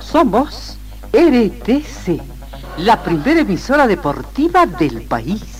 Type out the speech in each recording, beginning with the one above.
Somos RTC, la primera emisora deportiva del país.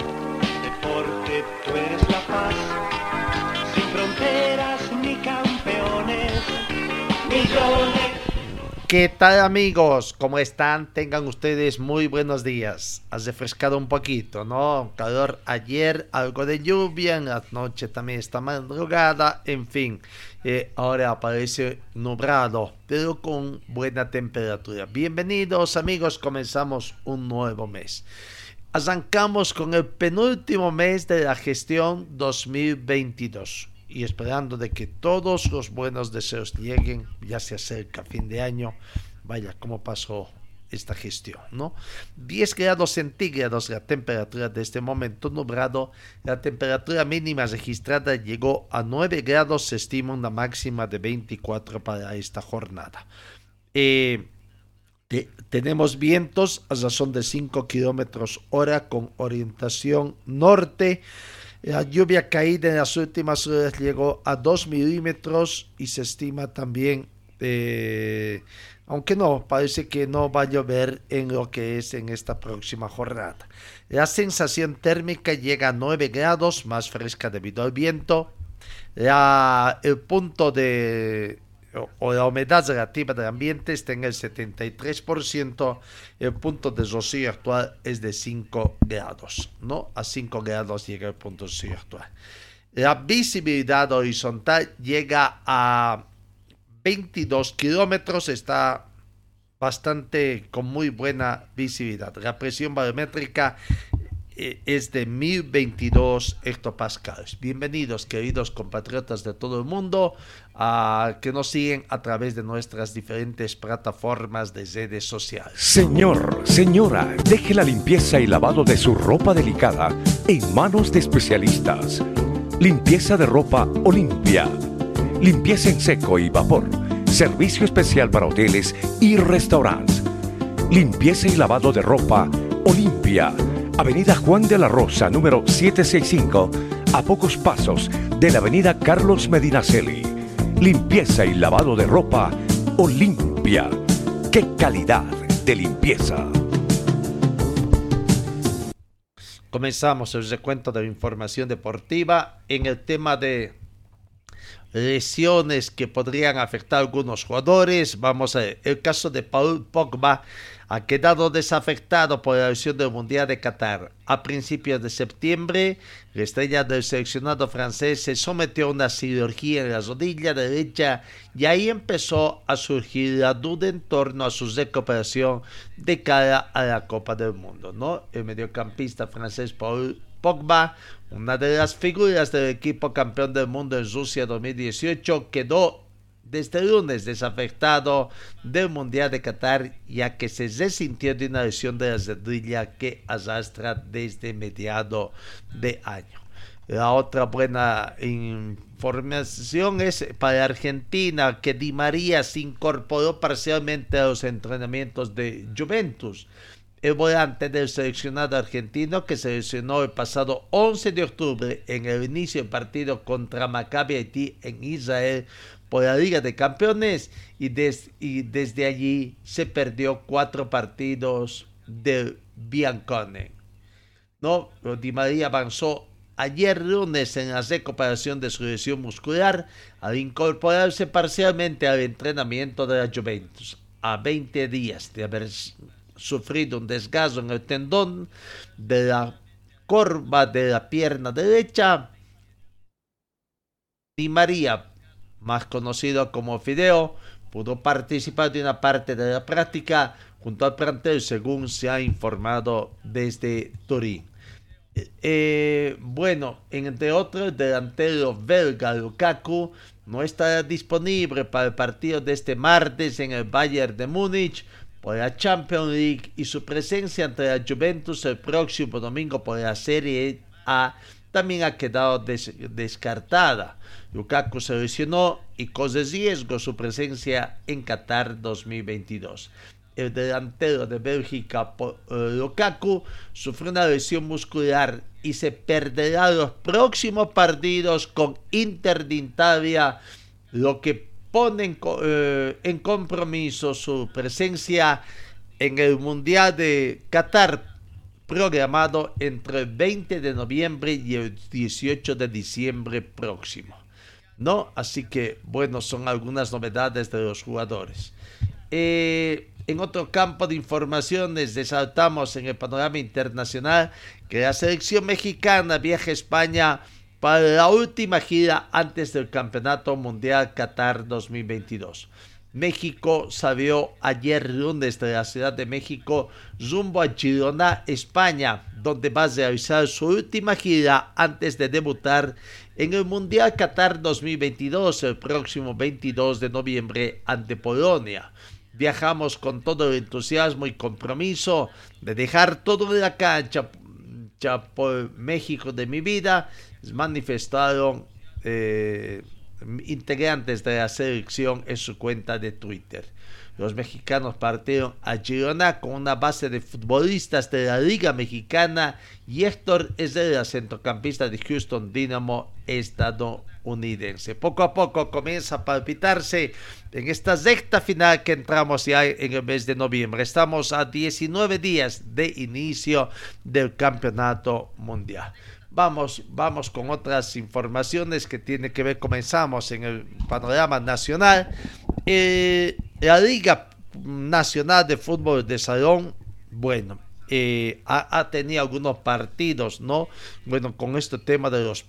¿Qué tal amigos? ¿Cómo están? Tengan ustedes muy buenos días. Has refrescado un poquito, ¿no? Calor ayer, algo de lluvia, en la noche también está madrugada, en fin. Eh, ahora aparece nublado, pero con buena temperatura. Bienvenidos amigos, comenzamos un nuevo mes. Arrancamos con el penúltimo mes de la gestión 2022 y esperando de que todos los buenos deseos lleguen, ya se acerca fin de año, vaya, cómo pasó esta gestión, ¿no? 10 grados centígrados la temperatura de este momento nublado, la temperatura mínima registrada llegó a 9 grados, se estima una máxima de 24 para esta jornada. Eh, tenemos vientos a razón de 5 kilómetros hora con orientación norte. La lluvia caída en las últimas horas llegó a 2 milímetros y se estima también, eh, aunque no, parece que no va a llover en lo que es en esta próxima jornada. La sensación térmica llega a 9 grados, más fresca debido al viento. El punto de o la humedad relativa del ambiente está en el 73%, el punto de rocío actual es de 5 grados, ¿no? A 5 grados llega el punto de rocío actual. La visibilidad horizontal llega a 22 kilómetros, está bastante con muy buena visibilidad. La presión barométrica es de 1022 hectopascales. Bienvenidos, queridos compatriotas de todo el mundo, a que nos siguen a través de nuestras diferentes plataformas de redes sociales. Señor, señora, deje la limpieza y lavado de su ropa delicada en manos de especialistas. Limpieza de ropa Olimpia. Limpieza en seco y vapor. Servicio especial para hoteles y restaurantes. Limpieza y lavado de ropa Olimpia Avenida Juan de la Rosa, número 765, a pocos pasos de la Avenida Carlos Medinaceli. Limpieza y lavado de ropa Olimpia. ¡Qué calidad de limpieza! Comenzamos el recuento de información deportiva en el tema de lesiones que podrían afectar a algunos jugadores. Vamos a ver, el caso de Paul Pogba ha quedado desafectado por la lesión del Mundial de Qatar. A principios de septiembre, la estrella del seleccionado francés se sometió a una cirugía en la rodilla derecha y ahí empezó a surgir la duda en torno a su recuperación de cara a la Copa del Mundo. ¿no? El mediocampista francés Paul Pogba, una de las figuras del equipo campeón del mundo en Rusia 2018, quedó desde lunes desafectado del Mundial de Qatar, ya que se resintió de una lesión de la rodilla que arrastra desde mediado de año. La otra buena información es para Argentina, que Di María se incorporó parcialmente a los entrenamientos de Juventus. El volante del seleccionado argentino que se lesionó el pasado 11 de octubre en el inicio del partido contra Maccabi Haití en Israel por la Liga de Campeones y, desde allí se perdió cuatro partidos del Biancone. ¿No? Di María avanzó ayer lunes en la recuperación de su lesión muscular al incorporarse parcialmente al entrenamiento de la Juventus. A 20 días de haber sufrido un desgazo en el tendón de la corva de la pierna derecha, Di María más conocido como Fideo, pudo participar de una parte de la práctica junto al plantel, según se ha informado desde Turín. Eh, bueno, entre otros, el delantero belga Lukaku no estará disponible para el partido de este martes en el Bayern de Múnich por la Champions League y su presencia ante la Juventus el próximo domingo por la Serie A también ha quedado descartada. Lukaku se lesionó y corre riesgo su presencia en Qatar 2022 el delantero de Bélgica, eh, Lukaku, sufrió una lesión muscular y se perderá los próximos partidos con Inter de Italia, lo que pone en, eh, en compromiso su presencia en el Mundial de Qatar programado entre el 20 de noviembre y el 18 de diciembre próximo. ¿No? Así que, bueno, son algunas novedades de los jugadores. Eh, en otro campo de informaciones, desaltamos en el panorama internacional que la selección mexicana viaja a España para la última gira antes del Campeonato Mundial Qatar 2022. México salió ayer lunes de la Ciudad de México rumbo a Girona, España, donde va a realizar su última gira antes de debutar en el Mundial Qatar 2022 el próximo 22 de noviembre ante Polonia. Viajamos con todo el entusiasmo y compromiso de dejar todo en la cancha por México de mi vida, manifestaron eh, integrantes de la selección en su cuenta de Twitter. Los mexicanos partieron a Girona con una base de futbolistas de la Liga Mexicana y Héctor es el centrocampista de Houston Dynamo estadounidense. Poco a poco comienza a palpitarse en esta sexta final que entramos ya en el mes de noviembre. Estamos a 19 días de inicio del campeonato mundial. Vamos, vamos con otras informaciones que tiene que ver, comenzamos en el panorama nacional. Eh, la Liga Nacional de Fútbol de Salón, bueno, eh, ha, tenido algunos partidos, ¿no? Bueno, con este tema de los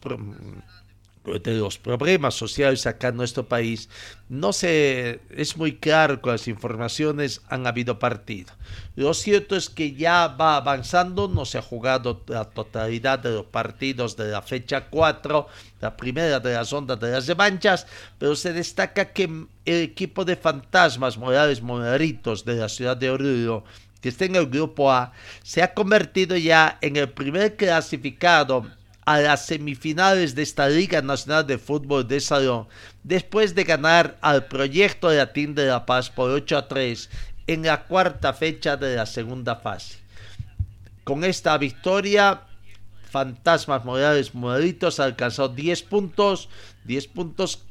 de los problemas sociales acá en nuestro país, no se es muy claro con las informaciones, han habido partido. Lo cierto es que ya va avanzando, no se ha jugado la totalidad de los partidos de la fecha 4, la primera de las ondas de las revanchas, pero se destaca que el equipo de fantasmas Morales Moraritos de la ciudad de Oruro que está en el grupo A, se ha convertido ya en el primer clasificado a las semifinales de esta Liga Nacional de Fútbol de Salón, después de ganar al Proyecto Latín de La Paz por 8 a 3 en la cuarta fecha de la segunda fase. Con esta victoria, Fantasmas Morales Moralitos alcanzó 10 puntos, 10 puntos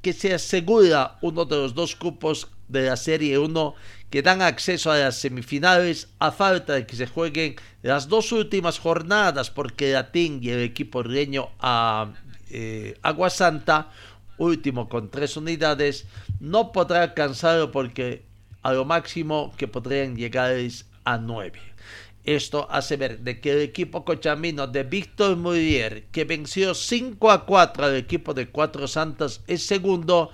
que se asegura uno de los dos cupos de la Serie 1 que dan acceso a las semifinales a falta de que se jueguen las dos últimas jornadas porque Latín y el equipo reño a eh, Agua Santa, último con tres unidades, no podrá alcanzarlo porque a lo máximo que podrían llegar es a nueve. Esto hace ver de que el equipo cochamino de Víctor Murier, que venció 5 a 4 al equipo de Cuatro Santos, es segundo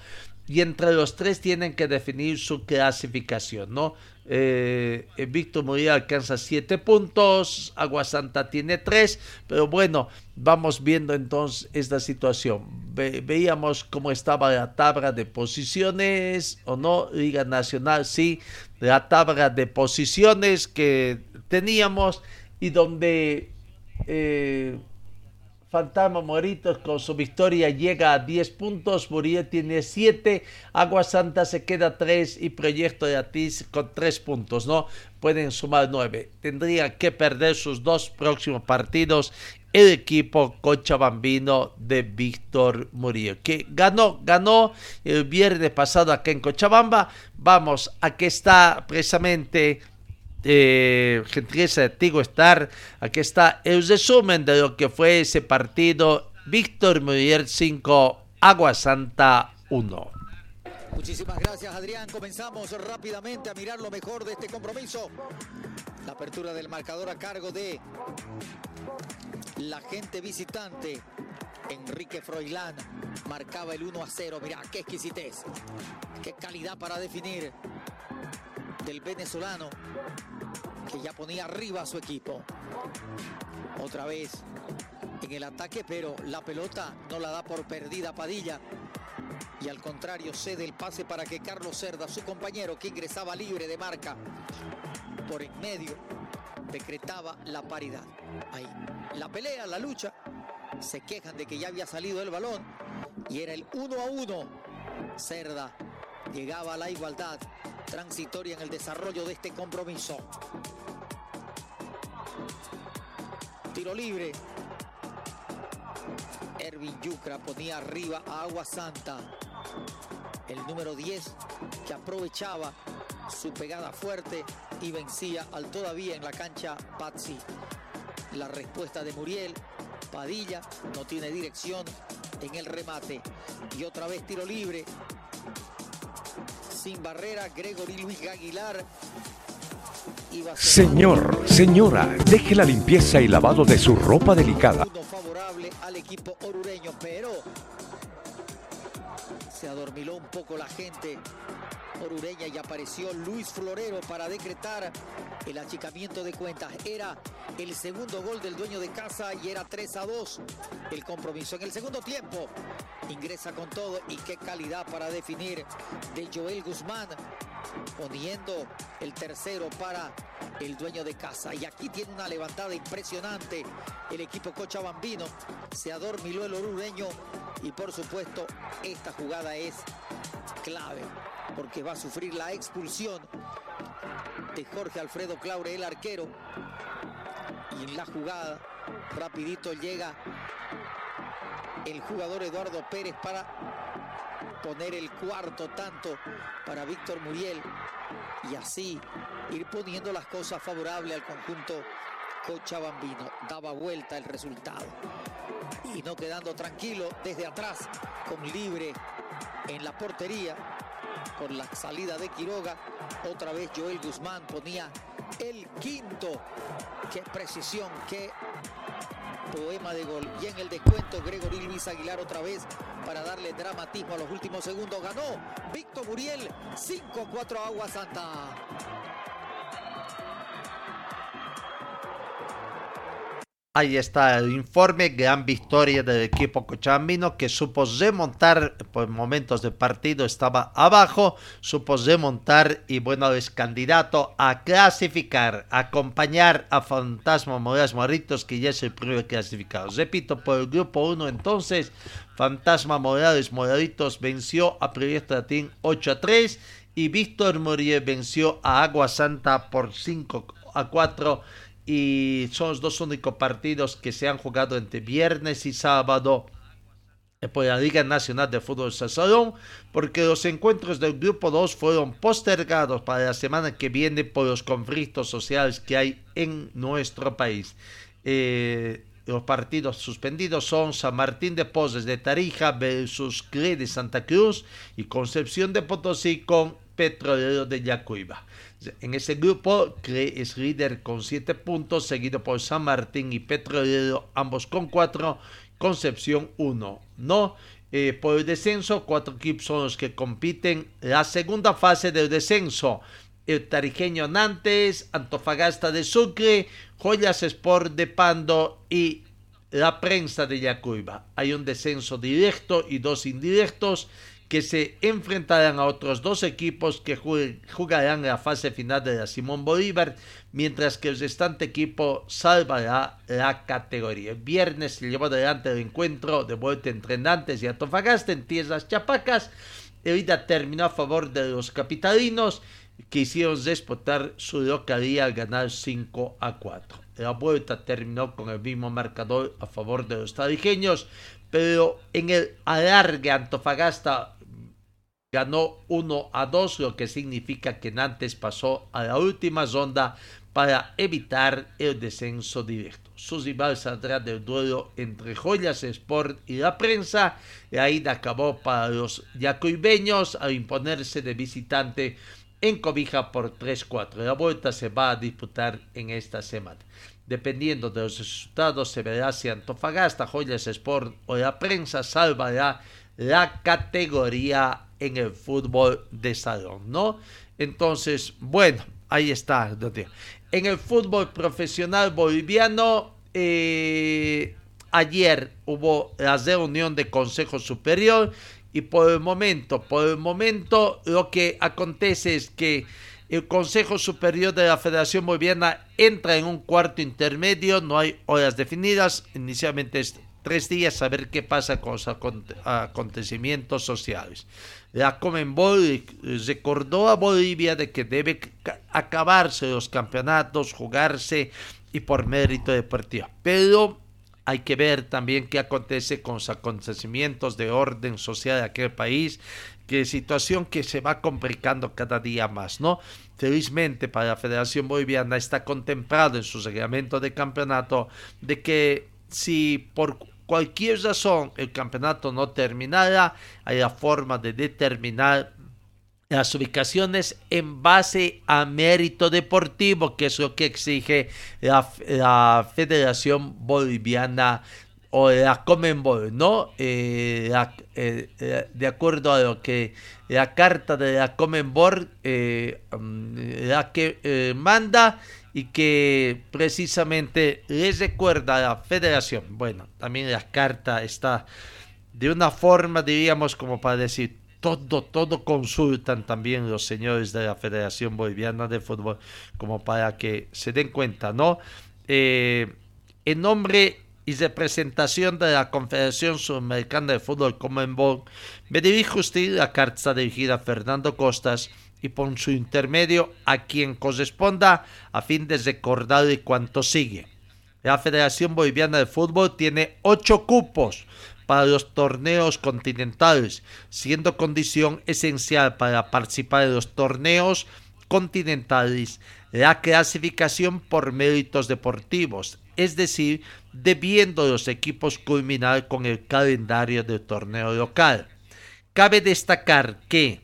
y entre los tres tienen que definir su clasificación, ¿no? Eh, Víctor Murillo alcanza siete puntos, Agua Santa tiene tres, pero bueno, vamos viendo entonces esta situación. veíamos cómo estaba la tabla de posiciones, o no, Liga Nacional, sí, la tabla de posiciones que teníamos y donde... Eh, Fantasma Moritos con su victoria llega a 10 puntos, Murillo tiene 7, Agua Santa se queda 3 y Proyecto de Atis con 3 puntos, ¿no? Pueden sumar 9. Tendría que perder sus dos próximos partidos el equipo Cochabambino de Víctor Murillo, que ganó, ganó el viernes pasado acá en Cochabamba. Vamos, aquí está precisamente eh, gentileza de Tigo Star. Aquí está el resumen de lo que fue ese partido. Víctor Muller 5, Agua Santa 1. Muchísimas gracias Adrián. Comenzamos rápidamente a mirar lo mejor de este compromiso. La apertura del marcador a cargo de la gente visitante. Enrique Froilán marcaba el 1 a 0. Mirá, qué exquisitez. Qué calidad para definir. Del venezolano que ya ponía arriba a su equipo. Otra vez en el ataque, pero la pelota no la da por perdida Padilla. Y al contrario, cede el pase para que Carlos Cerda, su compañero que ingresaba libre de marca por en medio, decretaba la paridad. Ahí, la pelea, la lucha, se quejan de que ya había salido el balón y era el uno a uno. Cerda llegaba a la igualdad transitoria en el desarrollo de este compromiso. Tiro libre. Ervin Yucra ponía arriba a Agua Santa. El número 10 que aprovechaba su pegada fuerte y vencía al todavía en la cancha Patsy. La respuesta de Muriel, Padilla no tiene dirección en el remate. Y otra vez tiro libre. Sin barrera, Gregory Luis Aguilar. Señor, señora, deje la limpieza y lavado de su ropa delicada. Favorable al equipo orureño, pero se adormiló un poco la gente orureña y apareció Luis Florero para decretar el achicamiento de cuentas. Era el segundo gol del dueño de casa y era 3 a 2 el compromiso. En el segundo tiempo ingresa con todo y qué calidad para definir de Joel Guzmán poniendo el tercero para el dueño de casa. Y aquí tiene una levantada impresionante el equipo cochabambino. Se adormiló el orureño y por supuesto esta jugada es clave porque va a sufrir la expulsión de Jorge Alfredo Claure, el arquero. Y en la jugada rapidito llega el jugador Eduardo Pérez para poner el cuarto tanto para Víctor Muriel y así ir poniendo las cosas favorables al conjunto cochabambino. Daba vuelta el resultado. Y no quedando tranquilo desde atrás con libre en la portería por la salida de Quiroga. Otra vez Joel Guzmán ponía el quinto. Qué precisión, qué poema de gol. Y en el descuento, Gregory Luis Aguilar otra vez para darle dramatismo a los últimos segundos. Ganó Víctor Muriel 5-4 Agua Santa. Ahí está el informe, gran victoria del equipo cochabambino que supo remontar por momentos del partido, estaba abajo, supo remontar y bueno, es candidato a clasificar, acompañar a Fantasma Morales Morritos que ya es el primer clasificado. Repito, por el grupo 1 entonces, Fantasma Morales Moraditos venció a Proyecto Latín 8 a 3 y Víctor Muriel venció a Agua Santa por 5 a 4 y son los dos únicos partidos que se han jugado entre viernes y sábado por la Liga Nacional de Fútbol Salón, porque los encuentros del Grupo 2 fueron postergados para la semana que viene por los conflictos sociales que hay en nuestro país. Eh, los partidos suspendidos son San Martín de Poses de Tarija versus CRE de Santa Cruz y Concepción de Potosí con Petrolero de Yacuiba. En ese grupo, es líder con 7 puntos, seguido por San Martín y Petrolero, ambos con 4, Concepción 1. No, eh, por el descenso, cuatro equipos son los que compiten la segunda fase del descenso. El tarijeño Nantes, Antofagasta de Sucre, Joyas Sport de Pando y la prensa de Yacuiba. Hay un descenso directo y dos indirectos que se enfrentarán a otros dos equipos que jugarán la fase final de la Simón Bolívar, mientras que el restante equipo salvará la categoría. El viernes se llevó adelante el encuentro de vuelta entre Nantes y Antofagasta en tierras chapacas. El ida terminó a favor de los capitalinos que hicieron despotar su localía al ganar 5 a 4. La vuelta terminó con el mismo marcador a favor de los tarijeños, pero en el alargue Antofagasta ganó 1 a 2, lo que significa que Nantes pasó a la última ronda para evitar el descenso directo. Su rival saldrá del duelo entre Joyas Sport y la prensa. La ida acabó para los yacuibeños al imponerse de visitante en Cobija por 3-4. La vuelta se va a disputar en esta semana. Dependiendo de los resultados, se verá si Antofagasta, Joyas Sport o la prensa salvará la categoría en el fútbol de salón, ¿no? Entonces, bueno, ahí está. En el fútbol profesional boliviano, eh, ayer hubo la reunión de Consejo Superior y por el momento, por el momento lo que acontece es que el Consejo Superior de la Federación Boliviana entra en un cuarto intermedio, no hay horas definidas, inicialmente es tres días a ver qué pasa con los acontecimientos sociales. La Comenbol recordó a Bolivia de que debe acabarse los campeonatos, jugarse y por mérito deportivo. Pero hay que ver también qué acontece con los acontecimientos de orden social de aquel país que situación que se va complicando cada día más, ¿no? Felizmente para la Federación Boliviana está contemplado en su reglamento de campeonato de que si por cualquier razón el campeonato no terminara, hay la forma de determinar las ubicaciones en base a mérito deportivo, que es lo que exige la, Federación Boliviana o la Comenbol, ¿no? Eh, eh, eh, de acuerdo a lo que la carta de la Comenbol, mm, la que manda y que precisamente les recuerda a la federación. Bueno, también la carta está de una forma, diríamos, como para decir, todo, todo consultan también los señores de la Federación Boliviana de Fútbol, como para que se den cuenta, ¿no? en nombre y representación de la Confederación Sudamericana de Fútbol Comenbol, me dirijo usted la carta dirigida a Fernando Costas y por su intermedio a quien corresponda a fin de recordarle cuanto sigue. La Federación Boliviana de Fútbol tiene ocho cupos para los torneos continentales, siendo condición esencial para participar en los torneos continentales la clasificación por méritos deportivos, es decir, debiendo los equipos culminar con el calendario del torneo local. Cabe destacar que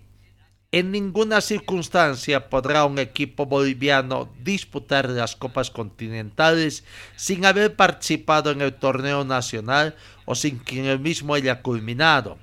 en ninguna circunstancia podrá un equipo boliviano disputar las copas continentales sin haber participado en el torneo nacional o sin que el mismo haya culminado.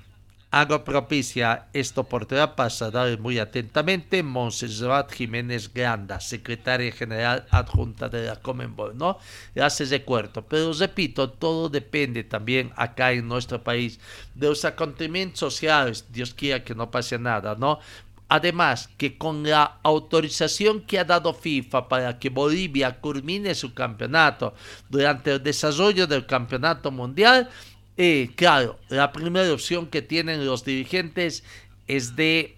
Hago propicia esto por pasada muy atentamente Montserrat Jiménez Granda, secretaria general adjunta de la Comenbol, ¿no? Gracias de cuarto. Pero repito, todo depende también acá en nuestro país de los acontecimientos sociales. Dios quiera que no pase nada, ¿no? Además, que con la autorización que ha dado FIFA para que Bolivia culmine su campeonato durante el desarrollo del campeonato mundial, y claro, la primera opción que tienen los dirigentes es de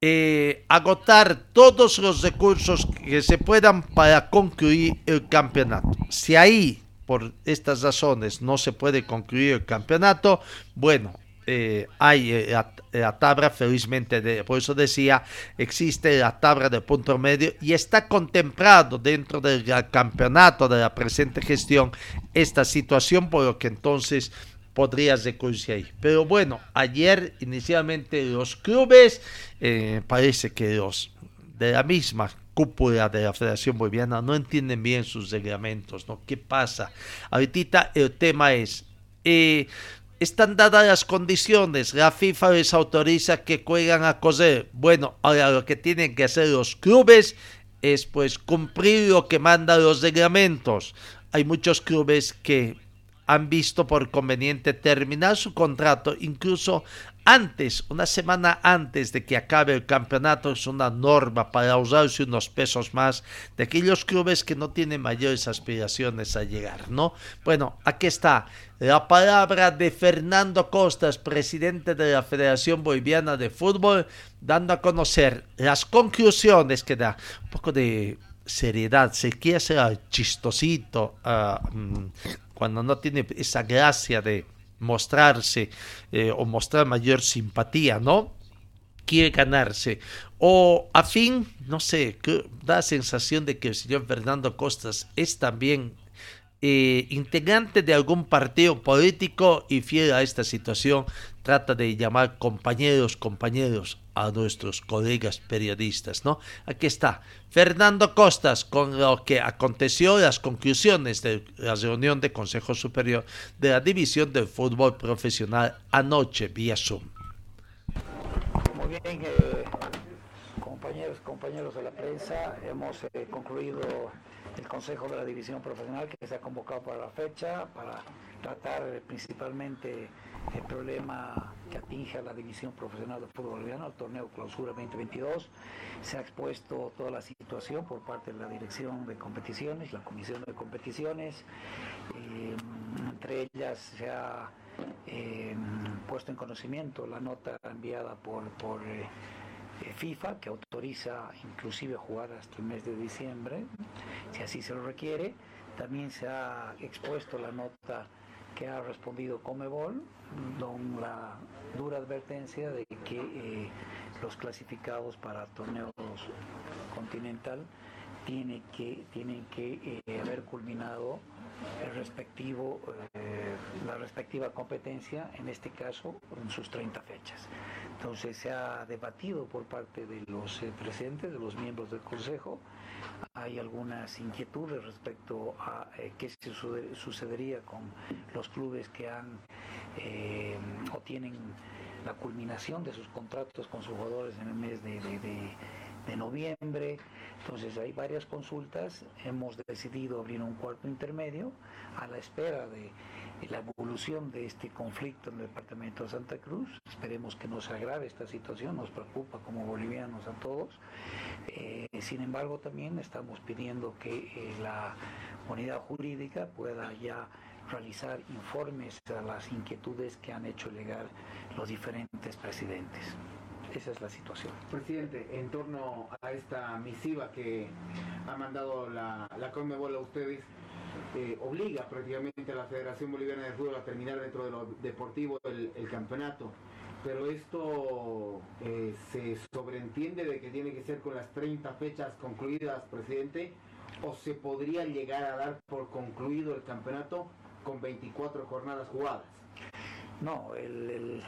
eh, agotar todos los recursos que se puedan para concluir el campeonato. Si ahí, por estas razones, no se puede concluir el campeonato, bueno, eh, hay eh, la, tabla, felizmente, de, por eso decía, existe la tabla de punto medio y está contemplado dentro del campeonato de la presente gestión esta situación, por lo que entonces podría recurrir ahí. Pero bueno, ayer inicialmente los clubes, eh, parece que los de la misma cúpula de la Federación Boliviana no entienden bien sus reglamentos, ¿no? ¿Qué pasa? Ahorita el tema es, eh, están dadas las condiciones, la FIFA les autoriza que jueguen a coser. Bueno, ahora lo que tienen que hacer los clubes es pues cumplir lo que mandan los reglamentos. Hay muchos clubes que han visto por conveniente terminar su contrato incluso antes, una semana antes de que acabe el campeonato, es una norma para ahorrarse unos pesos más de aquellos clubes que no tienen mayores aspiraciones a llegar, ¿no? Bueno, aquí está la palabra de Fernando Costas, presidente de la Federación Boliviana de Fútbol, dando a conocer las conclusiones que da un poco de seriedad, se quiere hacer chistosito mm, cuando no tiene esa gracia de mostrarse eh, o mostrar mayor simpatía, ¿no? Quiere ganarse. O a fin, no sé, da la sensación de que el señor Fernando Costas es también eh, integrante de algún partido político y fiel a esta situación, trata de llamar compañeros, compañeros a nuestros colegas periodistas, ¿no? Aquí está Fernando Costas con lo que aconteció, las conclusiones de la reunión de Consejo Superior de la División del Fútbol Profesional anoche vía Zoom. Muy bien, eh, compañeros, compañeros de la prensa, hemos eh, concluido el Consejo de la División Profesional que se ha convocado para la fecha, para tratar principalmente el problema que atinge a la División Profesional de Fútbol Boliviano, el torneo Clausura 2022. Se ha expuesto toda la situación por parte de la Dirección de Competiciones, la Comisión de Competiciones, eh, entre ellas se ha eh, puesto en conocimiento la nota enviada por, por eh, FIFA que autoriza inclusive jugar hasta el mes de diciembre, si así se lo requiere. También se ha expuesto la nota que ha respondido Comebol con la dura advertencia de que eh, los clasificados para torneos continental tienen que, tienen que eh, haber culminado el respectivo, eh, la respectiva competencia, en este caso en sus 30 fechas. Entonces se ha debatido por parte de los eh, presentes, de los miembros del Consejo, hay algunas inquietudes respecto a eh, qué sucedería con los clubes que han o tienen la culminación de sus contratos con sus jugadores en el mes de de noviembre. Entonces hay varias consultas. Hemos decidido abrir un cuarto intermedio a la espera de la evolución de este conflicto en el departamento de Santa Cruz. Esperemos que no se agrave esta situación, nos preocupa como bolivianos a todos. Eh, sin embargo, también estamos pidiendo que eh, la unidad jurídica pueda ya realizar informes a las inquietudes que han hecho llegar los diferentes presidentes. Esa es la situación. Presidente, en torno a esta misiva que ha mandado la, la Conmebol a ustedes, eh, obliga prácticamente a la Federación Boliviana de Fútbol a terminar dentro de lo deportivo el, campeonato. Pero esto eh, se sobreentiende de que tiene que ser con las 30 fechas concluidas, presidente, o se podría llegar a dar por concluido el campeonato con 24 jornadas jugadas. No, el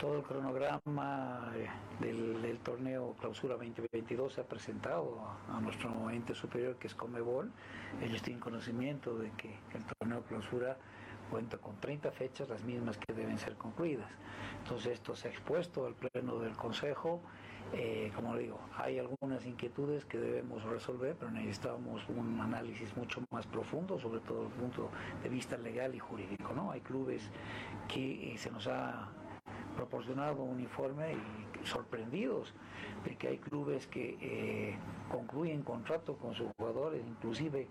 todo el cronograma eh, del, torneo Clausura 2022 se ha presentado a, nuestro ente superior que es Comebol. Ellos tienen conocimiento de que el torneo Clausura cuenta con 30 fechas, las mismas que deben ser concluidas. Entonces esto se ha expuesto al pleno del Consejo. Eh, como digo, hay algunas inquietudes que debemos resolver, pero necesitamos un análisis mucho más profundo, sobre todo desde el punto de vista legal y jurídico. ¿no? Hay clubes que eh, se nos ha proporcionado un informe y sorprendidos de que hay clubes que eh, concluyen contrato con sus jugadores, inclusive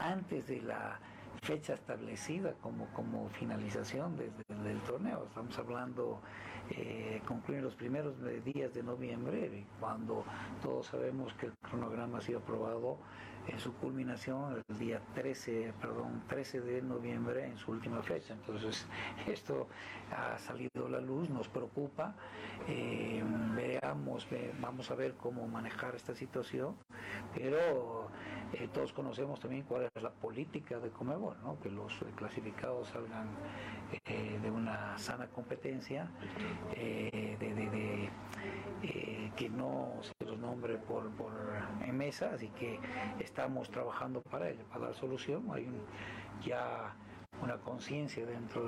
antes de la fecha establecida como, como finalización desde del torneo. Estamos hablando, eh, concluyen los primeros días de noviembre, cuando todos sabemos que el cronograma ha sido aprobado en su culminación el día 13, perdón, 13 de noviembre en su última fecha. Entonces, esto ha salido a la luz, nos preocupa. Eh, veamos, vamos a ver cómo manejar esta situación, pero eh, todos conocemos también cuál es la política de Comebol, ¿no? que los clasificados salgan eh, de una sana competencia, de, que no se los nombre por, por mesa, así que estamos trabajando para ello, para dar solución. Hay un, ya una conciencia dentro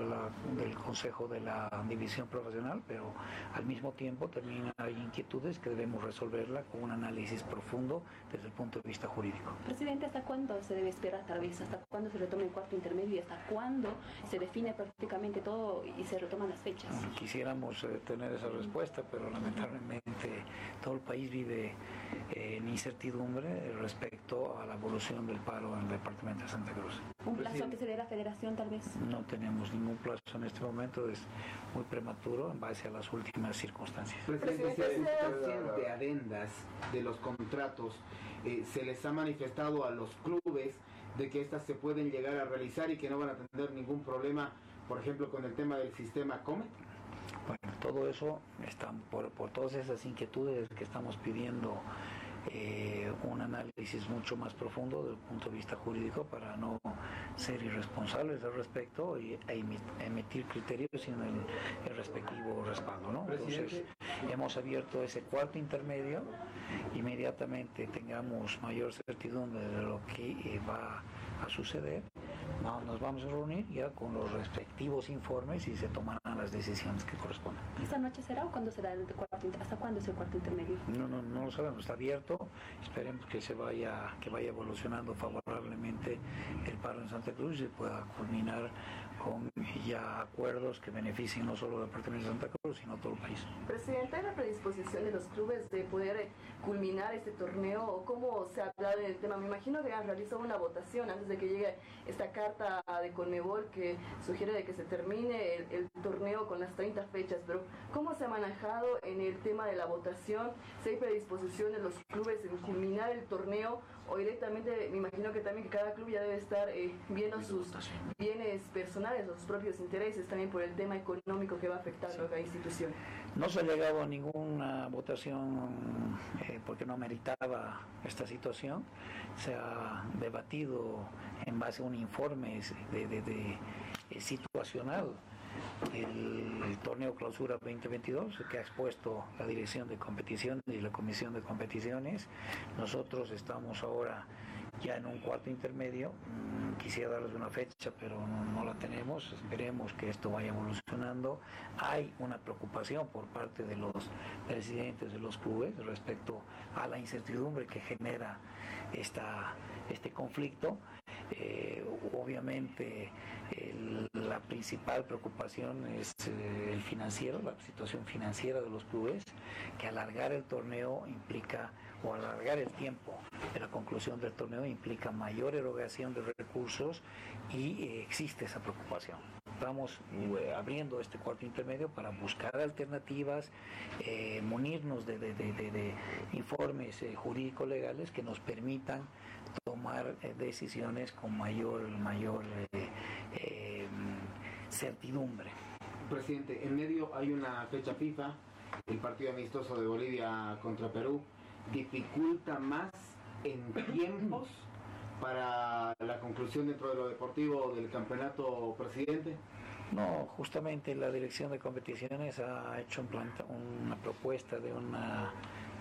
del Consejo de la División Profesional, pero al mismo tiempo también hay inquietudes que debemos resolverla con un análisis profundo desde el punto de vista jurídico. Presidente, ¿hasta cuándo se debe esperar tal vez? ¿Hasta cuándo se retoma el cuarto intermedio y hasta cuándo se define prácticamente todo y se retoman las fechas? quisiéramos eh, tener esa respuesta, pero lamentablemente todo el país vive eh, en incertidumbre respecto a la evolución del paro en el departamento de Santa Cruz. ¿Un plazo que se dé la federación tal vez? No tenemos ningún plazo en este momento, es muy prematuro en base a las últimas circunstancias. Presidente, de adendas de los contratos, eh, ¿se les ha manifestado a los clubes de que estas se pueden llegar a realizar y que no van a tener ningún problema, por ejemplo, con el tema del sistema COMET? Bueno, todo eso, está por, por todas esas inquietudes que estamos pidiendo eh, un análisis mucho más profundo desde el punto de vista jurídico para no ser irresponsables al respecto y e emitir criterios sin el, respectivo respaldo. ¿no? Entonces, hemos abierto ese cuarto intermedio, inmediatamente tengamos mayor certidumbre de lo que eh, va a suceder, nos vamos a reunir ya con los respectivos informes y se tomarán las decisiones que corresponden. ¿Esta noche será o cuándo será el cuarto ¿Hasta cuándo es el cuarto intermedio? No, no, no lo sabemos, está abierto. Esperemos que se vaya, que vaya evolucionando favorablemente el paro en Santa Cruz y pueda culminar con ya acuerdos que beneficien no solo al departamento de Santa Cruz, sino todo el país. Presidente, ¿hay la predisposición de los clubes de poder eh, culminar este torneo o cómo se habla del tema? Me imagino que han realizado una votación antes de que llegue esta carta de Conmebol que sugiere de que se termine el, el torneo con las 30 fechas, pero ¿cómo se ha manejado en el tema de la votación? ¿Si hay predisposición de los clubes en culminar el torneo o directamente, me imagino que también que cada club ya debe estar eh, viendo sus bienes personales o sus propios intereses también por el tema económico que va a afectar a la institución? No se ha llegado a ninguna votación eh, porque no meritaba esta situación. Se ha debatido en base a un informe de, de- de- eh, situacional el, torneo clausura 2022 que ha expuesto la dirección de competiciones y la comisión de competiciones. Nosotros estamos ahora ya en un cuarto intermedio. Mm, Quisiera darles una fecha, pero no, no la tenemos. Esperemos que esto vaya evolucionando. Hay una preocupación por parte de los presidentes de los clubes respecto a la incertidumbre que genera esta, este conflicto. Eh, obviamente la principal preocupación es eh, el financiero, la situación financiera de los clubes, que alargar el torneo implica, o alargar el tiempo de la conclusión del torneo implica mayor erogación de recursos y eh, existe esa preocupación. Estamos abriendo este cuarto intermedio para buscar alternativas, munirnos de, de- informes jurídico-legales que nos permitan tomar eh, decisiones con mayor, mayor eh, eh, certidumbre. Presidente, en medio hay una fecha FIFA, el partido amistoso de Bolivia contra Perú, dificulta más en tiempos para la conclusión dentro de lo deportivo del campeonato, presidente. No, justamente la dirección de competiciones ha hecho un planta- una propuesta de una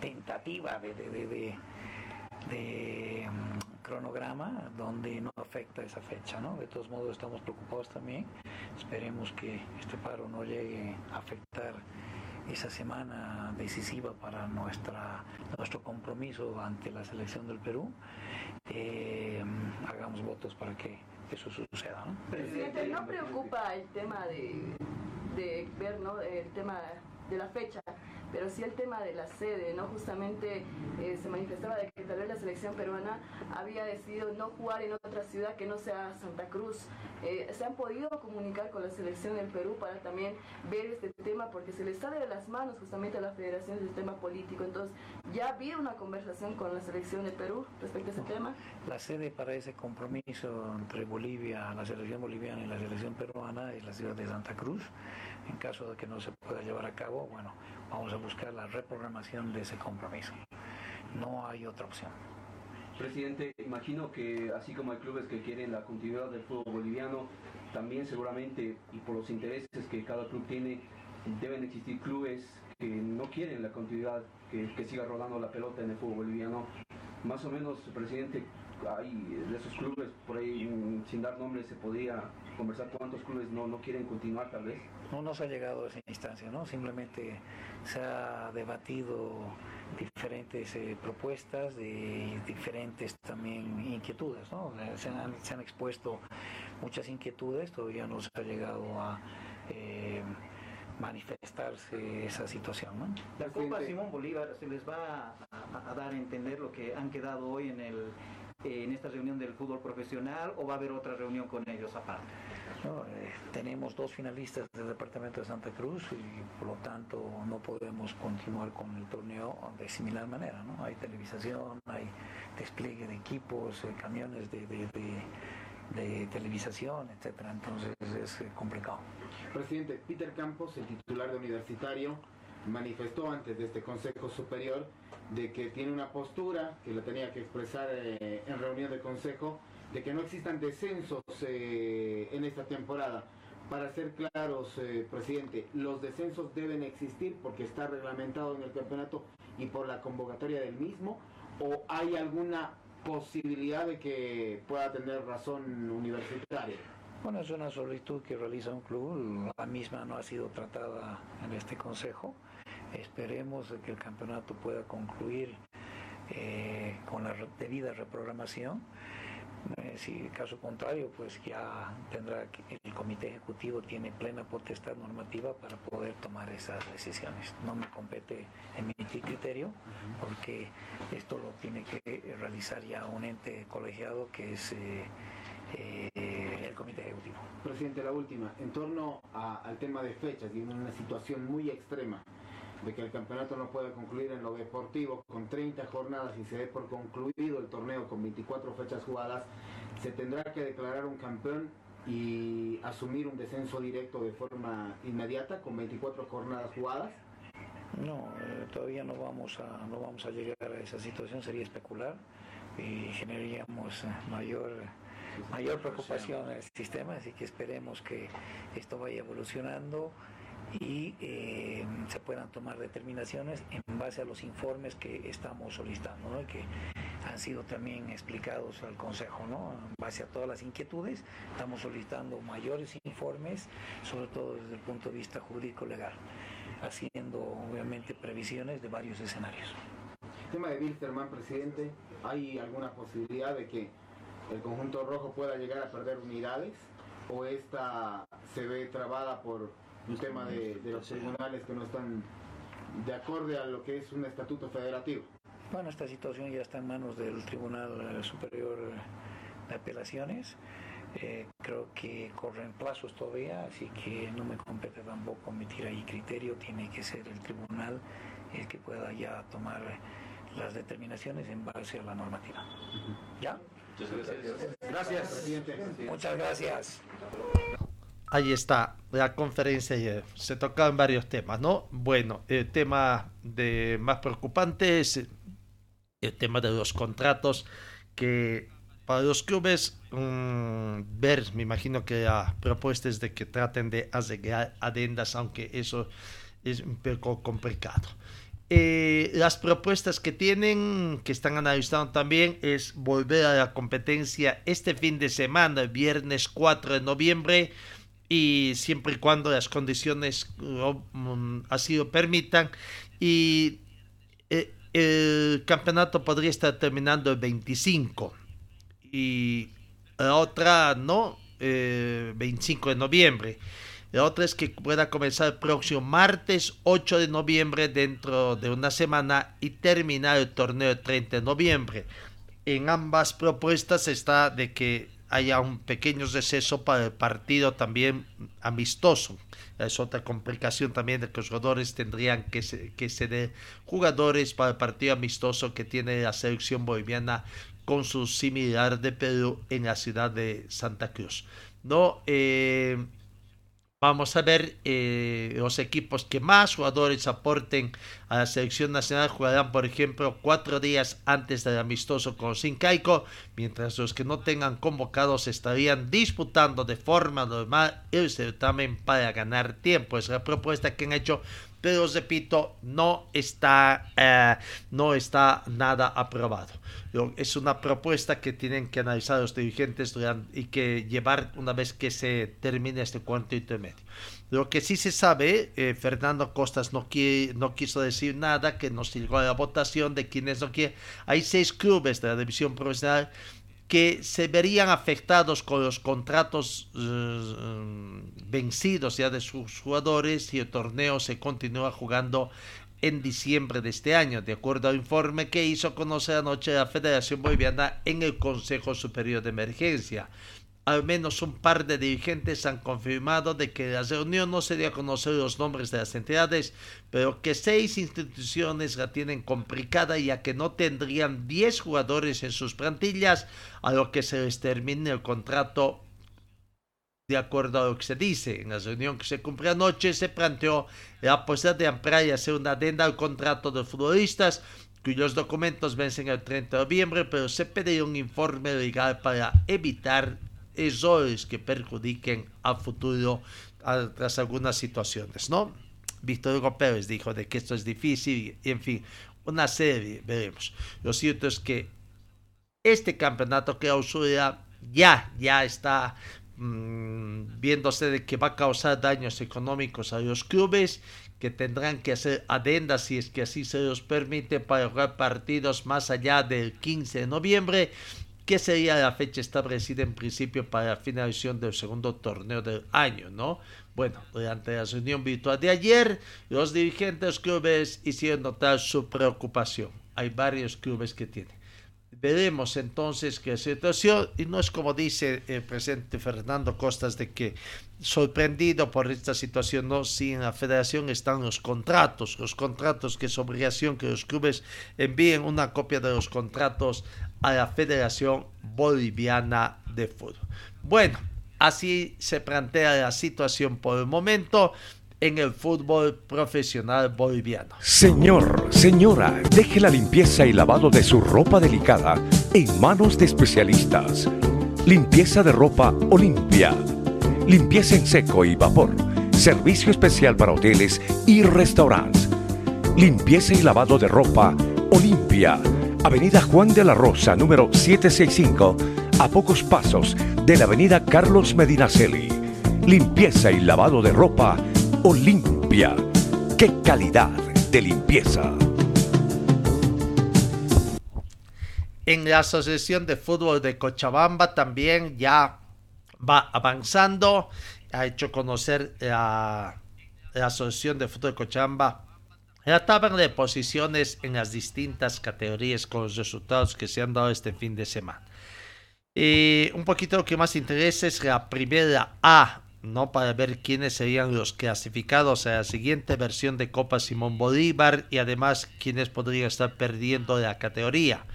tentativa de, de- de- de- de, cronograma donde no afecta esa fecha, ¿no? De todos modos estamos preocupados también. Esperemos que este paro no llegue a afectar esa semana decisiva para nuestra nuestro compromiso ante la selección del Perú. Eh, hagamos votos para que eso suceda, ¿no? Presidente, ¿no preocupa el tema de, de ver ¿no? el tema de la fecha, pero sí el tema de la sede? ¿no? Justamente eh, se manifestaba de que tal vez la selección peruana había decidido no jugar en otra ciudad que no sea Santa Cruz. Eh, ¿Se han podido comunicar con la selección del Perú para también ver este tema? Porque se les sale de las manos justamente a la federación del tema político. Entonces, ¿ya ha habido una conversación con la selección del Perú respecto a ese tema? La sede para ese compromiso entre Bolivia, la selección boliviana y la selección peruana es la ciudad de Santa Cruz. En caso de que no se pueda llevar a cabo, bueno, vamos a buscar la reprogramación de ese compromiso. No hay otra opción. Presidente, imagino que así como hay clubes que quieren la continuidad del fútbol boliviano, también seguramente, y por los intereses que cada club tiene, deben existir clubes que no quieren la continuidad, que, siga rodando la pelota en el fútbol boliviano. Más o menos, presidente, hay de esos clubes, por ahí, mm, sin dar nombres, se podría conversar cuántos clubes no, no quieren continuar tal vez. No nos ha llegado a esa instancia, ¿no? Simplemente se ha debatido diferentes eh, propuestas y diferentes también inquietudes, ¿no? Se han, se han expuesto muchas inquietudes, todavía no se ha llegado a eh, manifestarse esa situación, ¿no? La Copa Simón Bolívar se les va a, a dar a entender lo que han quedado hoy en el eh, en esta reunión del fútbol profesional o va a haber otra reunión con ellos aparte. No, eh, tenemos dos finalistas del departamento de Santa Cruz y por lo tanto no podemos continuar con el torneo de similar manera. ¿no? Hay televisación, hay despliegue de equipos, eh, camiones de, de- de- de televisación, etcétera. Entonces es complicado. Presidente, Peter Campos, el titular de Universitario, manifestó antes de este Consejo Superior de que tiene una postura que la tenía que expresar eh, en reunión de Consejo, de que no existan descensos eh, en esta temporada. Para ser claros, eh, presidente, los descensos deben existir porque está reglamentado en el campeonato y por la convocatoria del mismo, o hay alguna posibilidad de que pueda tener razón universitaria. Bueno, es una solicitud que realiza un club, la misma no ha sido tratada en este consejo. Esperemos que el campeonato pueda concluir eh, con la debida reprogramación. Eh, si caso contrario, pues ya tendrá el comité ejecutivo tiene plena potestad normativa para poder tomar esas decisiones. No me compete emitir criterio porque esto lo tiene que realizar ya un ente colegiado que es eh, eh, el comité ejecutivo. Presidente, la última, en torno a- al tema de fechas y en una situación muy extrema de que el campeonato no pueda concluir en lo deportivo con 30 jornadas y se dé por concluido el torneo con 24 fechas jugadas, se tendrá que declarar un campeón y asumir un descenso directo de forma inmediata con 24 jornadas jugadas. No, eh, todavía no vamos, a, no vamos a llegar a esa situación, sería especular y generaríamos eh, mayor, mayor preocupación en el sistema, así que esperemos que esto vaya evolucionando y eh, se puedan tomar determinaciones en base a los informes que estamos solicitando, y que han sido también explicados al Consejo, ¿no? en base a todas las inquietudes, estamos solicitando mayores informes, sobre todo desde el punto de vista jurídico-legal, haciendo obviamente previsiones de varios escenarios. Tema de Wilstermann, presidente, ¿hay alguna posibilidad de que el conjunto rojo pueda llegar a perder unidades o esta se ve trabada por un tema de, de los tribunales que no están de acorde a lo que es un estatuto federativo? Bueno, esta situación ya está en manos del Tribunal Superior de Apelaciones. Eh, creo que corren plazos todavía, así que no me compete tampoco emitir ahí criterio. Tiene que ser el tribunal el que pueda ya tomar las determinaciones en base a la normativa. ¿Ya? Gracias, presidente. Muchas gracias. Ahí está la conferencia ayer. Se tocaban varios temas, ¿no? Bueno, el tema de más preocupante es el tema de los contratos que para los clubes mmm, ver, me imagino que la propuesta es de que traten de arreglar adendas, aunque eso es un poco complicado. Eh, las propuestas que tienen, que están analizando también, es volver a la competencia este fin de semana, el viernes 4 de noviembre, y siempre y cuando las condiciones um, así lo permitan. Y eh, el campeonato podría estar terminando el 25 y la otra no, eh, 25 de noviembre. La otra es que pueda comenzar el próximo martes 8 de noviembre dentro de una semana y terminar el torneo el 30 de noviembre. En ambas propuestas está de que haya un pequeño receso para el partido también amistoso. Es otra complicación también de que los jugadores tendrían que, se, que ceder jugadores para el partido amistoso que tiene la selección boliviana con su similar de Perú en la ciudad de Santa Cruz. No, eh, vamos a ver eh, los equipos que más jugadores aporten a la selección nacional jugarán, por ejemplo, cuatro días antes del amistoso con Sincaico, mientras los que no tengan convocados estarían disputando de forma normal el certamen para ganar tiempo. Es la propuesta que han hecho pero repito, no está, eh, no está nada aprobado. Es una propuesta que tienen que analizar los dirigentes y que llevar una vez que se termine este cuarto intermedio. Lo que sí se sabe, eh, Fernando Costas no, quiere, no quiso decir nada, que nos llegó la votación de quienes no quieren. Hay seis clubes de la división profesional que se verían afectados con los contratos uh, vencidos ya de sus jugadores y el torneo se continúa jugando en diciembre de este año, de acuerdo al informe que hizo conocer anoche la Federación Boliviana en el Consejo Superior de Emergencia. Al menos un par de dirigentes han confirmado de que la reunión no se dio conocer los nombres de las entidades, pero que seis instituciones la tienen complicada ya que no tendrían 10 jugadores en sus plantillas a lo que se les termine el contrato de acuerdo a lo que se dice. En la reunión que se cumplió anoche se planteó la posibilidad de ampliar y hacer una adenda al contrato de futbolistas cuyos documentos vencen el 30 de noviembre, pero se pide un informe legal para evitar errores que perjudiquen al futuro tras algunas situaciones, ¿no? Víctor Hugo Pérez dijo de que esto es difícil y, en fin, una serie, veremos. Lo cierto es que este campeonato clausura ya, ya está mm, viéndose de que va a causar daños económicos a los clubes que tendrán que hacer adendas si es que así se los permite para jugar partidos más allá del 15 de noviembre que sería la fecha establecida en principio para la finalización del segundo torneo del año, ¿no? Bueno, durante la reunión virtual de ayer, los dirigentes clubes hicieron notar su preocupación. Hay varios clubes que tienen. Veremos entonces qué situación, y no es como dice el presidente Fernando Costas de que sorprendido por esta situación, no, si en la federación están los contratos, los contratos que es obligación que los clubes envíen una copia de los contratos a la Federación Boliviana de Fútbol. Bueno, así se plantea la situación por el momento en el fútbol profesional boliviano. Señor, señora, deje la limpieza y lavado de su ropa delicada en manos de especialistas. Limpieza de ropa Olimpia. Limpieza en seco y vapor. Servicio especial para hoteles y restaurantes. Limpieza y lavado de ropa Olimpia Avenida Juan de la Rosa, número 765, a pocos pasos de la Avenida Carlos Medinaceli. Limpieza y lavado de ropa Olimpia. ¡Qué calidad de limpieza! En la Asociación de Fútbol de Cochabamba también ya va avanzando. Ha hecho conocer la, la Asociación de Fútbol de Cochabamba la tabla de posiciones en las distintas categorías con los resultados que se han dado este fin de semana. Y un poquito lo que más interesa es la primera A, ¿no? Para ver quiénes serían los clasificados a la siguiente versión de Copa Simón Bolívar y además quiénes podrían estar perdiendo la categoría.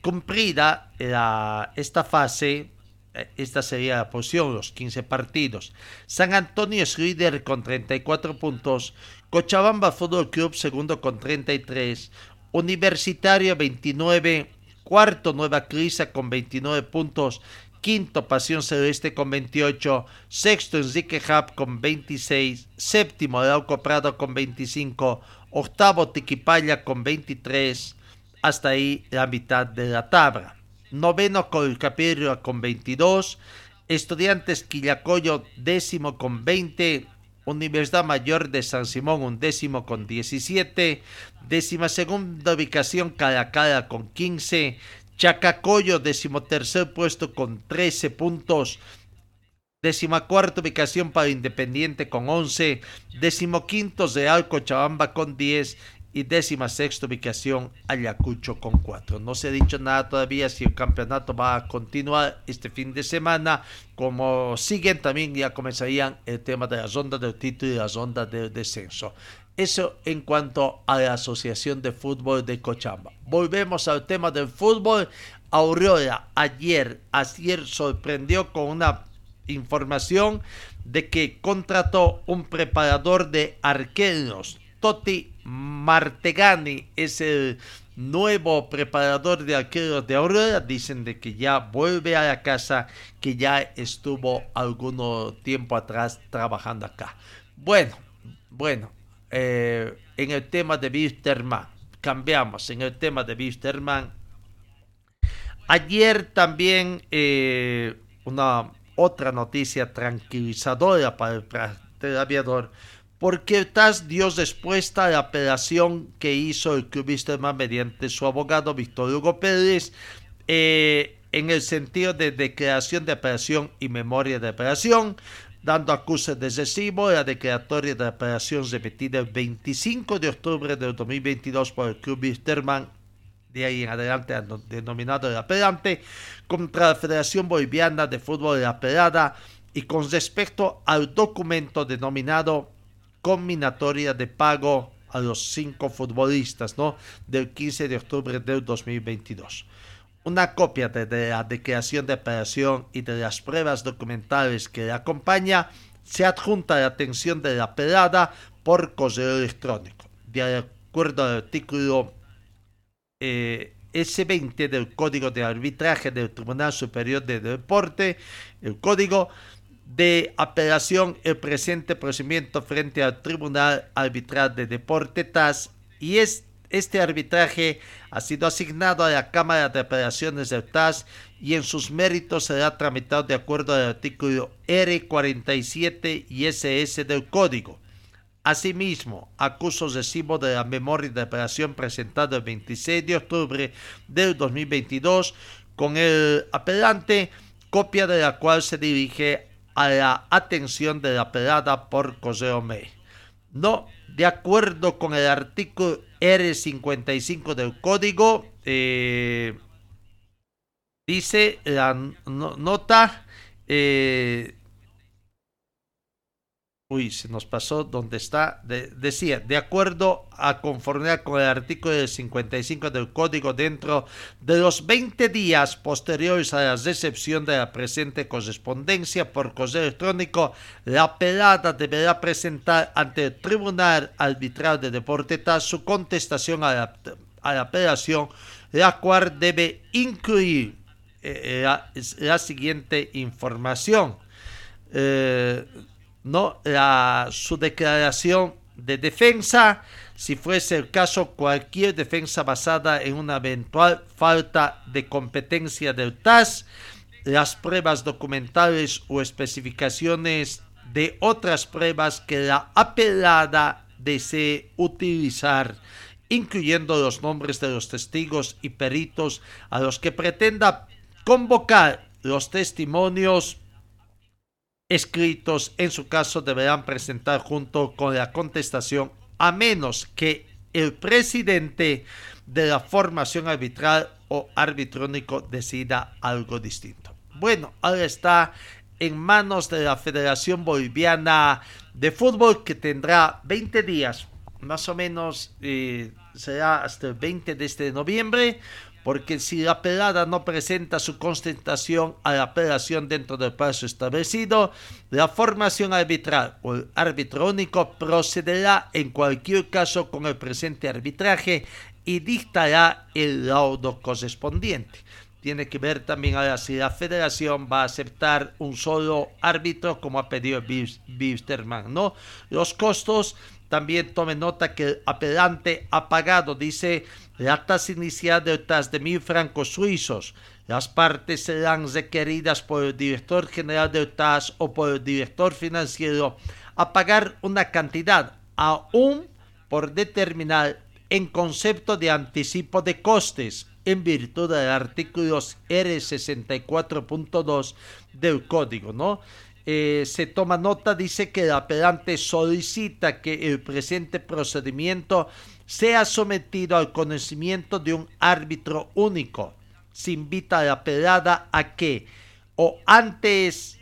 Cumplida esta fase, eh, esta sería la posición, los 15 partidos. San Antonio es líder con 34 puntos, Cochabamba Fútbol Club segundo con 33, Universitario 29, cuarto Nueva Crisa con 29 puntos, quinto Pasión Celeste con 28, sexto Enrique Hub con 26, séptimo Arauco Prado con 25, octavo Tiquipaya con 23, hasta ahí la mitad de la tabla. Noveno Colcapirro con 22, Estudiantes Quillacoyo décimo con 20, Universidad Mayor de San Simón, un décimo con 17. Décima segunda ubicación, Calacara con 15. Chacacoyo, décimo tercer puesto con 13 puntos. Décima cuarta ubicación para Independiente con 11. Décimo quinto Real Cochabamba con 10 y décima sexta ubicación Ayacucho con cuatro. No se ha dicho nada todavía si el campeonato va a continuar este fin de semana. Como siguen también ya comenzarían el tema de las ondas del título y las ondas del descenso. Eso en cuanto a la Asociación de Fútbol de Cochamba. Volvemos al tema del fútbol. Aurora ayer, ayer sorprendió con una información de que contrató un preparador de arqueros Totti Martegani es el nuevo preparador de arqueros de Aurora. Dicen de que ya vuelve a la casa, que ya estuvo algún tiempo atrás trabajando acá. Bueno, bueno, eh, en el tema de Wisterman, cambiamos en el tema de Wisterman. Ayer también eh, una otra noticia tranquilizadora para el aviador porque TAS dio respuesta a la apelación que hizo el club Wisterman mediante su abogado Víctor Hugo Pérez eh, en el sentido de declaración de apelación y memoria de apelación, dando acuse de recibo la declaratoria de apelación repetida el 25 de octubre del 2022 por el club Wisterman de ahí en adelante denominado el apelante, contra la Federación Boliviana de Fútbol de la Pelada y con respecto al documento denominado combinatoria de pago a los cinco futbolistas, ¿no? Del 15 de octubre del 2022. Una copia de, la declaración de operación y de las pruebas documentales que le acompaña se adjunta a la atención de la pelada por correo electrónico. De acuerdo al artículo eh, S20 del Código de Arbitraje del Tribunal Superior de Deporte, el código de apelación el presente procedimiento frente al Tribunal Arbitral de Deporte TAS y es Este arbitraje ha sido asignado a la Cámara de Operaciones del TAS y en sus méritos será tramitado de acuerdo al artículo R47 y SS del Código. Asimismo, acusos recibo de la memoria de operación presentada el 26 de octubre del 2022 con el apelante, copia de la cual se dirige a la atención de la apelada por correo mail. No, de acuerdo con el artículo R55 del código, eh, dice la nota eh, Uy, se nos pasó donde está. decía, de acuerdo a conformidad con el artículo 55 del código, dentro de los 20 días posteriores a la recepción de la presente correspondencia por correo electrónico, la pelada deberá presentar ante el Tribunal Arbitral de Deporte su contestación a la, apelación, la cual debe incluir eh, la, siguiente información. Eh, ¿no? La, su declaración de defensa, si fuese el caso, cualquier defensa basada en una eventual falta de competencia del TAS, las pruebas documentales o especificaciones de otras pruebas que la apelada desee utilizar, incluyendo los nombres de los testigos y peritos a los que pretenda convocar los testimonios escritos en su caso deberán presentar junto con la contestación a menos que el presidente de la formación arbitral o arbitrónico decida algo distinto. Bueno, ahora está en manos de la Federación Boliviana de Fútbol que tendrá 20 días, más o menos eh, será hasta el 20 de este noviembre porque si la apelada no presenta su constatación a la apelación dentro del plazo establecido, la formación arbitral o el árbitro único procederá en cualquier caso con el presente arbitraje y dictará el laudo correspondiente. Tiene que ver también ahora si la federación va a aceptar un solo árbitro como ha pedido Bisterman, ¿no? Los costos también tome nota que el apelante ha pagado, dice, la tasa inicial de TAS de mil francos suizos. Las partes serán requeridas por el director general del TAS o por el director financiero a pagar una cantidad aún por determinar en concepto de anticipo de costes en virtud del artículo R64.2 del código, ¿no? Eh, se toma nota, dice que el apelante solicita que el presente procedimiento sea sometido al conocimiento de un árbitro único. Se invita a la apelada a que o antes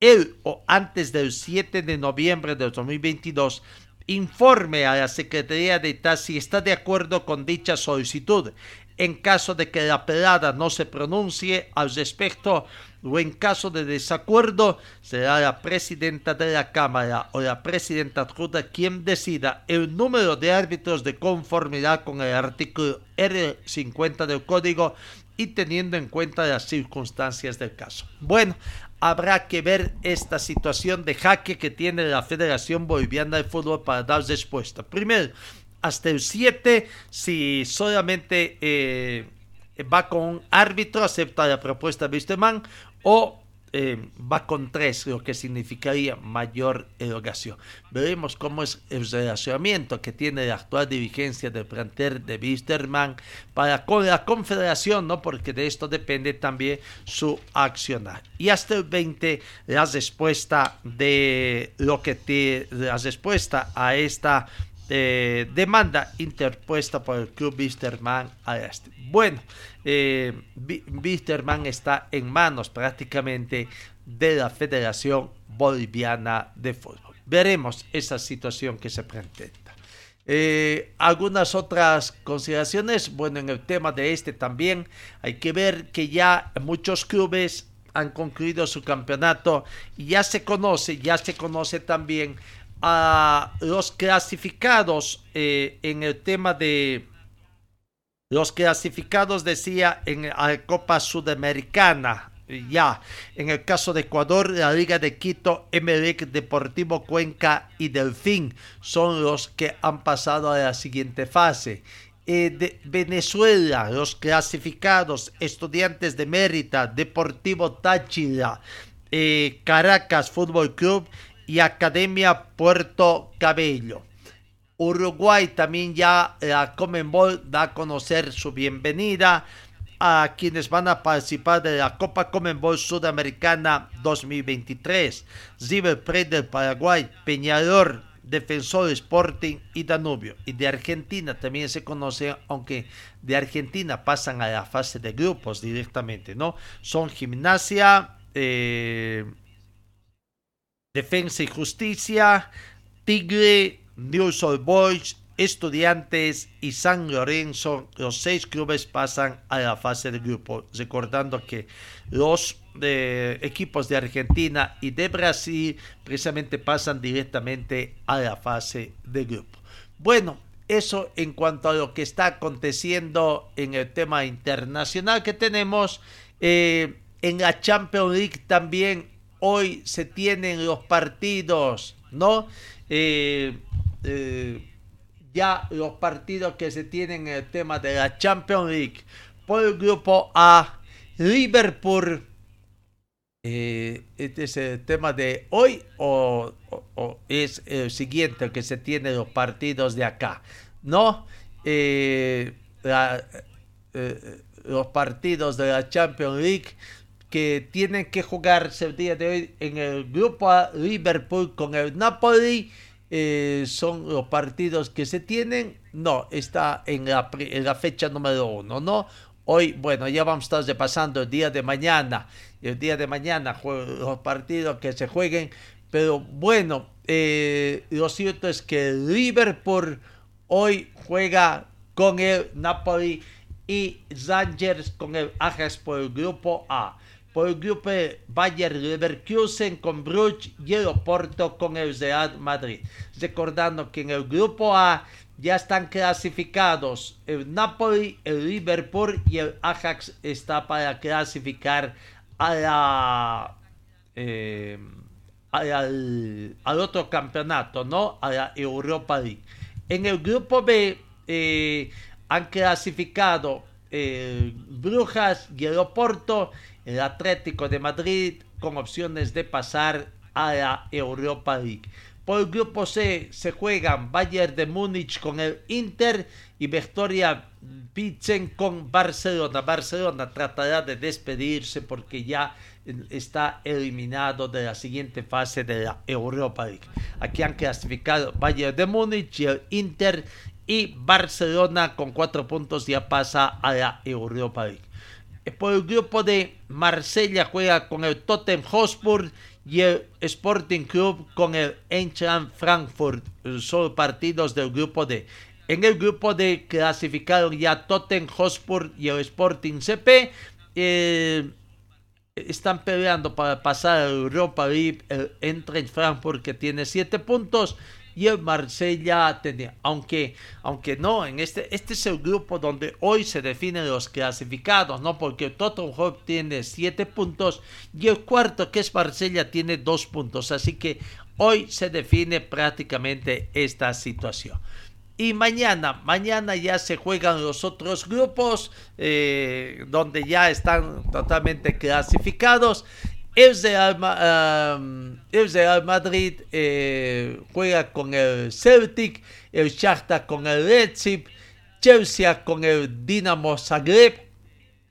él o antes del 7 de noviembre de 2022 informe a la Secretaría de Estado si está de acuerdo con dicha solicitud. En caso de que la apelada no se pronuncie al respecto, o en caso de desacuerdo será la presidenta de la Cámara o la presidenta adjunta quien decida el número de árbitros de conformidad con el artículo R50 del código y teniendo en cuenta las circunstancias del caso. Bueno, habrá que ver esta situación de jaque que tiene la Federación Boliviana de Fútbol para dar respuesta. Primero, hasta el 7, si solamente... Eh, va con árbitro, acepta la propuesta de Wisterman, o eh, va con tres, lo que significaría mayor erogación. Veremos cómo es el relacionamiento que tiene la actual dirigencia del plantel de Wisterman para con la confederación, ¿no? porque de esto depende también su accionar. Y hasta el 20, la respuesta de lo que te, la respuesta a esta demanda interpuesta por el club Wisterman este. Bueno, eh, está en manos prácticamente de la Federación Boliviana de Fútbol. Veremos esa situación que se presenta. Eh, algunas otras consideraciones, bueno, en el tema de este también hay que ver que ya muchos clubes han concluido su campeonato y ya se conoce, ya se conoce también a los clasificados eh, en el tema de los clasificados decía en la Copa Sudamericana ya. En el caso de Ecuador, la Liga de Quito, Emelec, Deportivo Cuenca y Delfín son los que han pasado a la siguiente fase. Eh, de Venezuela, los clasificados, Estudiantes de Mérida, Deportivo Táchira, eh, Caracas Fútbol Club y Academia Puerto Cabello. Uruguay también ya la Comenbol da a conocer su bienvenida a quienes van a participar de la Copa Comenbol Sudamericana 2023. River Plate del Paraguay, Peñador, Defensor Sporting y Danubio. Y de Argentina también se conoce, aunque de Argentina pasan a la fase de grupos directamente, ¿no? Son Gimnasia, eh, Defensa y Justicia, Tigre, News Old Boys, Estudiantes y San Lorenzo, los seis clubes pasan a la fase de grupo, recordando que los eh, equipos de Argentina y de Brasil precisamente pasan directamente a la fase de grupo. Bueno, eso en cuanto a lo que está aconteciendo en el tema internacional que tenemos. Eh, en la Champions League también hoy se tienen los partidos, ¿no? Eh, ya los partidos que se tienen en el tema de la Champions League. Por el grupo A, Liverpool. Eh, este es el tema de hoy o, es el siguiente que se tiene los partidos de acá. No, eh, eh, los partidos de la Champions League que tienen que jugarse el día de hoy en el grupo A, Liverpool con el Napoli eh, son los partidos que se tienen. No, está en la, fecha número uno, ¿no? Hoy, bueno, ya vamos a estar repasando el día de mañana. El día de mañana los partidos que se jueguen. Pero bueno, eh, lo cierto es que Liverpool hoy juega con el Napoli y Rangers con el Ajax por el grupo A por el grupo Bayern Leverkusen con Bruges y el Oporto con el Real Madrid. Recordando que en el grupo A ya están clasificados el Napoli, el Liverpool y el Ajax está para clasificar a la, eh, al, otro campeonato, ¿no? A la Europa League. En el grupo B eh, han clasificado eh, Brujas y el Oporto el Atlético de Madrid con opciones de pasar a la Europa League. Por el grupo C se juegan Bayern de Múnich con el Inter y Victoria Pitzen con Barcelona. Barcelona tratará de despedirse porque ya está eliminado de la siguiente fase de la Europa League. Aquí han clasificado Bayern de Múnich y el Inter y Barcelona con cuatro puntos ya pasa a la Europa League por el grupo de Marsella juega con el Tottenham Hotspur y el Sporting Club con el Eintracht Frankfurt. Son partidos del grupo D. En el grupo D clasificaron ya Tottenham Hotspur y el Sporting CP. Eh, están peleando para pasar a Europa League el Eintracht Frankfurt que tiene 7 puntos y el Marsella tenía, aunque, aunque no, en este, este es el grupo donde hoy se definen los clasificados, ¿no? Porque el Tottenham tiene 7 puntos y el cuarto, que es Marsella, tiene 2 puntos. Así que hoy se define prácticamente esta situación. Y mañana, mañana ya se juegan los otros grupos eh, donde ya están totalmente clasificados el Real, Madrid eh, juega con el Celtic, el Shakhtar con el Leipzig, Chelsea con el Dinamo Zagreb,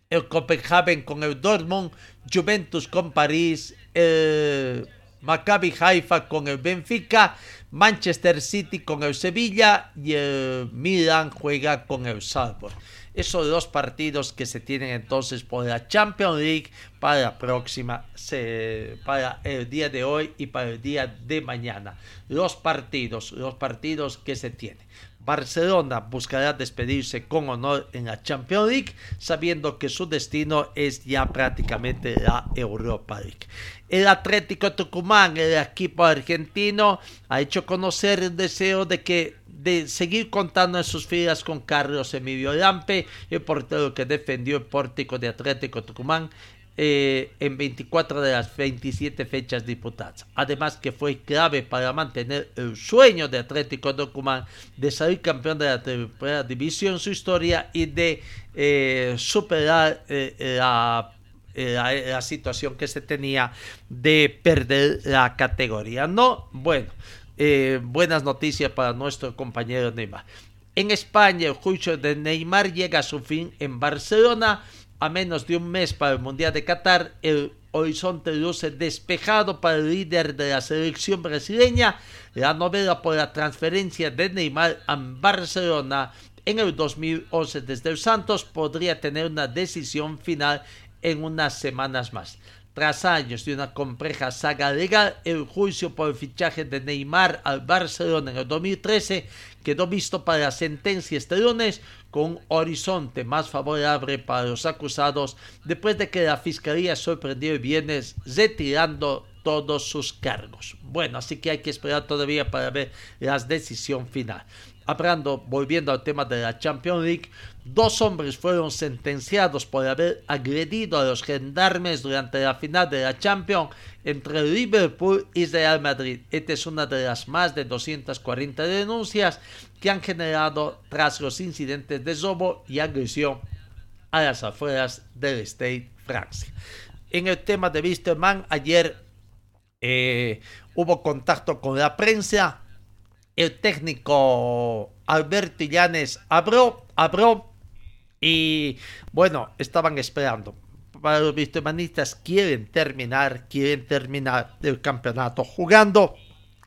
el Copenhagen con el Dortmund, Juventus con París, el Maccabi Haifa con el Benfica, Manchester City con el Sevilla y el Milan juega con el Salzburg. Esos dos partidos que se tienen entonces por la Champions League para la próxima, para el día de hoy y para el día de mañana. Los partidos, los partidos que se tienen. Barcelona buscará despedirse con honor en la Champions League, sabiendo que su destino es ya prácticamente la Europa League. El Atlético Tucumán, el equipo argentino, ha hecho conocer el deseo de que de seguir contando en sus filas con Carlos Emilio Lampe, el portero que defendió el pórtico de Atlético Tucumán eh, en 24 de las 27 fechas disputadas. Además que fue clave para mantener el sueño de Atlético Tucumán de salir campeón de la primera división en su historia y de eh, superar eh, la, la, situación que se tenía de perder la categoría. No, bueno, buenas noticias para nuestro compañero Neymar. En España, el juicio de Neymar llega a su fin en Barcelona a menos de un mes para el Mundial de Qatar, el horizonte luce despejado para el líder de la selección brasileña. La novela por la transferencia de Neymar a Barcelona en el 2011 desde el Santos podría tener una decisión final en unas semanas más. Tras años de una compleja saga legal, el juicio por el fichaje de Neymar al Barcelona en el 2013 quedó visto para la sentencia este lunes con un horizonte más favorable para los acusados después de que la Fiscalía sorprendió el viernes retirando todos sus cargos. Bueno, así que hay que esperar todavía para ver la decisión final. Hablando, volviendo al tema de la Champions League, dos hombres fueron sentenciados por haber agredido a los gendarmes durante la final de la Champions entre Liverpool y Real Madrid. Esta es una de las más de 240 denuncias que han generado tras los incidentes de robo y agresión a las afueras del State Francia. En el tema de Wisterman, ayer eh, hubo contacto con la prensa. El técnico Alberto Illanes abrió, abrió y bueno, estaban esperando. Para los Wistermanistas quieren terminar, quieren terminar el campeonato jugando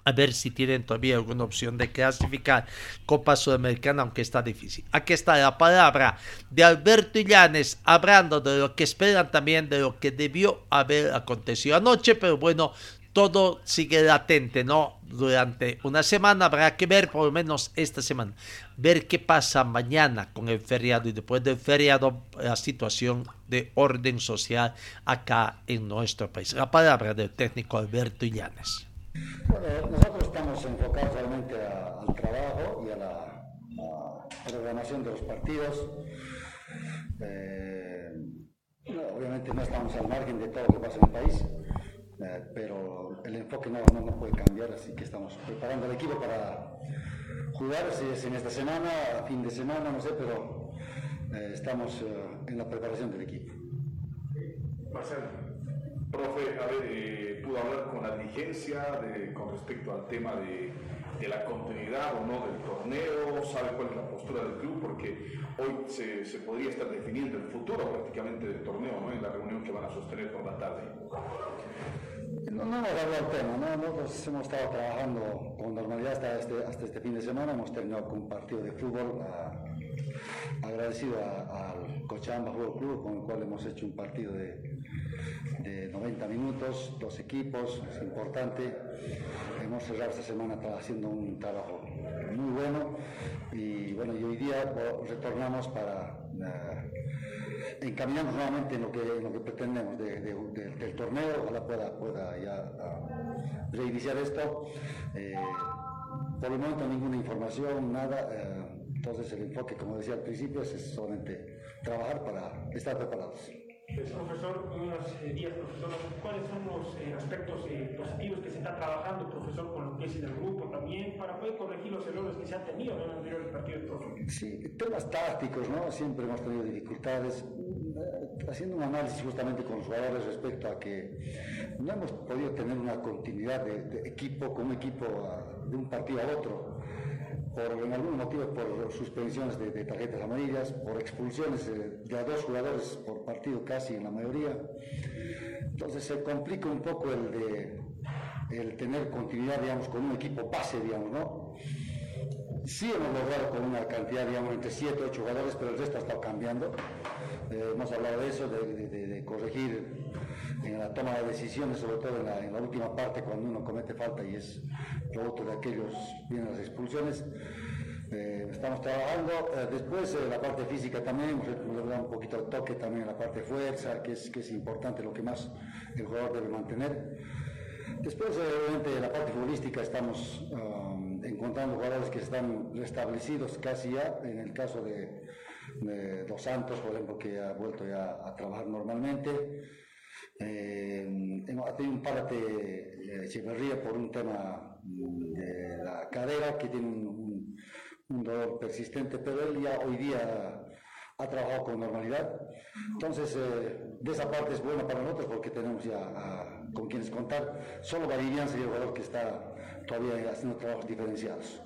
a ver si tienen todavía alguna opción de clasificar Copa Sudamericana, aunque está difícil. Aquí está la palabra de Alberto Illanes, hablando de lo que esperan también, de lo que debió haber acontecido anoche, pero bueno, todo sigue latente, ¿no? Durante una semana habrá que ver, por lo menos esta semana, ver qué pasa mañana con el feriado y después del feriado la situación de orden social acá en nuestro país. La palabra del técnico Alberto Illanes. Bueno, nosotros estamos enfocados realmente al trabajo y a la programación de los partidos. Eh, obviamente no estamos al margen de todo lo que pasa en el país, eh, pero el enfoque no, no, puede cambiar, así que estamos preparando el equipo para jugar, si es en esta semana, fin de semana, no sé, pero eh, estamos en la preparación del equipo. Marcelo. Profe, a ver, eh, pudo hablar con la dirigencia con respecto al tema de, la continuidad o no del torneo, sabe cuál es la postura del club, porque hoy se, podría estar definiendo el futuro prácticamente del torneo, ¿no? En la reunión que van a sostener por la tarde. No, no hemos hablado del tema, ¿no? Nosotros hemos estado trabajando con normalidad hasta este, hasta este fin de semana, hemos terminado con un partido de fútbol. agradecido al Cochabamba Fútbol Club, con el cual hemos hecho un partido de, de 90 minutos, dos equipos, es importante. Hemos cerrado esta semana haciendo un trabajo muy bueno y bueno, y hoy día retornamos para eh, encaminarnos nuevamente en lo que, lo que pretendemos del torneo, ojalá pueda, pueda ya ah, reiniciar esto. Eh, por el momento ninguna información, nada. Eh, entonces el enfoque, como decía al principio, es solamente trabajar para estar preparados. Pues, profesor, unos eh, días, profesor, ¿cuáles son los eh, aspectos eh, positivos que se está trabajando, profesor, con lo que es el grupo también, para poder corregir los errores que se han tenido en el anterior partido de Sí, temas tácticos, ¿no? Siempre hemos tenido dificultades, haciendo un análisis justamente con los jugadores respecto a que no hemos podido tener una continuidad de, equipo con equipo de un partido a otro por en algún motivo por suspensiones de, tarjetas amarillas, por expulsiones de, a dos jugadores por partido casi en la mayoría. Entonces se complica un poco el de el tener continuidad, digamos, con un equipo base, digamos, ¿no? Sí hemos logrado con una cantidad, digamos, entre 7 o 8 jugadores, pero el resto ha estado cambiando. Eh, hemos hablado de eso, de, corregir en la toma de decisiones, sobre todo en la, última parte, cuando uno comete falta y es producto de aquellos, vienen las expulsiones. Eh, estamos trabajando. Eh, después, la parte física también, hemos dado un poquito de toque también en la parte fuerza, que es, que es importante, lo que más el jugador debe mantener. Después, obviamente, la parte futbolística estamos um, encontrando jugadores que están restablecidos casi ya, en el caso de, de Dos Santos, por ejemplo, que ha vuelto ya a trabajar normalmente. Eh, hemos tenido un parte de Echeverría por un tema de la cadera que tiene un, dolor persistente, pero él ya hoy día ha trabajado con normalidad. Entonces, eh, de esa parte es buena para nosotros porque tenemos ya a, con quienes contar. Solo Valerian sería el jugador que está todavía haciendo trabajos diferenciados.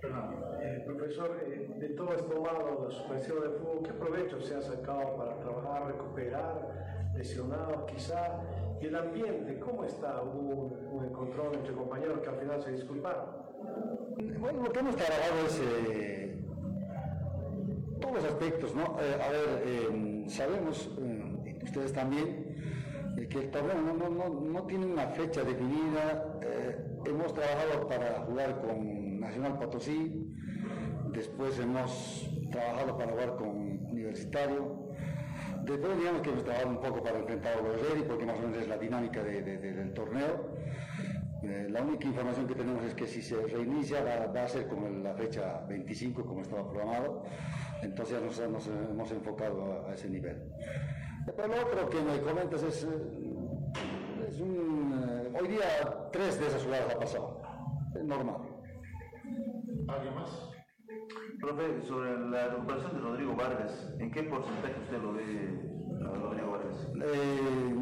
Eh, profesor, eh, de todo esto malo, la suspensión del fútbol, ¿qué provecho se ha sacado para trabajar, recuperar, lesionado quizá? Y el ambiente, ¿cómo está? ¿Hubo un, encontrón entre compañeros que al final se disculparon? Bueno, lo que hemos trabajado es eh, todos los aspectos, ¿no? Eh, a ver, eh, sabemos, ustedes también, que el torneo no, no, no, no, tiene una fecha definida. hemos trabajado para jugar con Nacional Potosí, después hemos trabajado para jugar con Universitario. Después digamos que hemos trabajado un poco para enfrentar a Borrelli, porque más o menos es la dinámica de, de, de, del torneo. Eh, la única información que tenemos es que si se reinicia va, va a ser como la fecha 25 como estaba programado, entonces nos, nos hemos enfocado a, ese nivel. Pero lo otro que me comentas es, eh, eh, hoy día tres de esas jugadas ha pasado, es normal. ¿Alguien más? Profe, sobre la recuperación de Rodrigo Vargas, ¿en qué porcentaje usted lo ve a Rodrigo Vargas? Eh,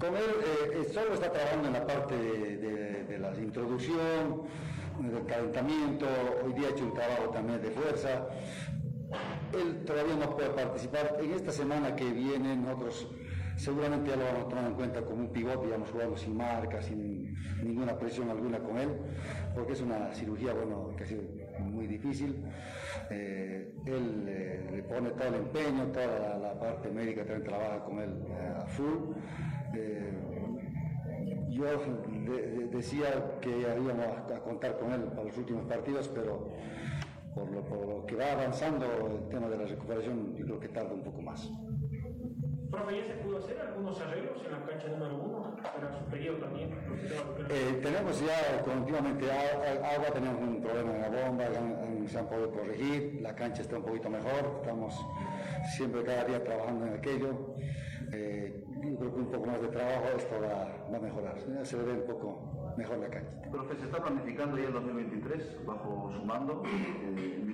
con él eh, solo está trabajando en la parte de, de, de, la introducción, del calentamiento, hoy día ha hecho un trabajo también de fuerza. Él todavía no puede participar. En esta semana que viene nosotros seguramente ya lo vamos a tomar en cuenta como un pivote, digamos, jugando sin marca, sin ninguna presión alguna con él, porque es una cirugía, bueno, que ha sido muy difícil. Eh, él eh, le pone todo el empeño, toda la, parte médica también trabaja con él eh, a full. Yo de, de, decía que íbamos a, a, contar con él para los últimos partidos, pero por lo, por lo, que va avanzando el tema de la recuperación, yo creo que tarda un poco más. Profe, ¿ya se pudo hacer algunos arreglos en la cancha número uno? Para su periodo también. Eh, tenemos ya continuamente agua, tenemos un problema en la bomba, se han podido corregir, la cancha está un poquito mejor, estamos siempre cada día trabajando en aquello. Eh, yo creo que un poco más de trabajo esto va, va a mejorar, se ve un poco mejor la cancha. Profe, ¿se está planificando ya el 2023 bajo su mando eh, en?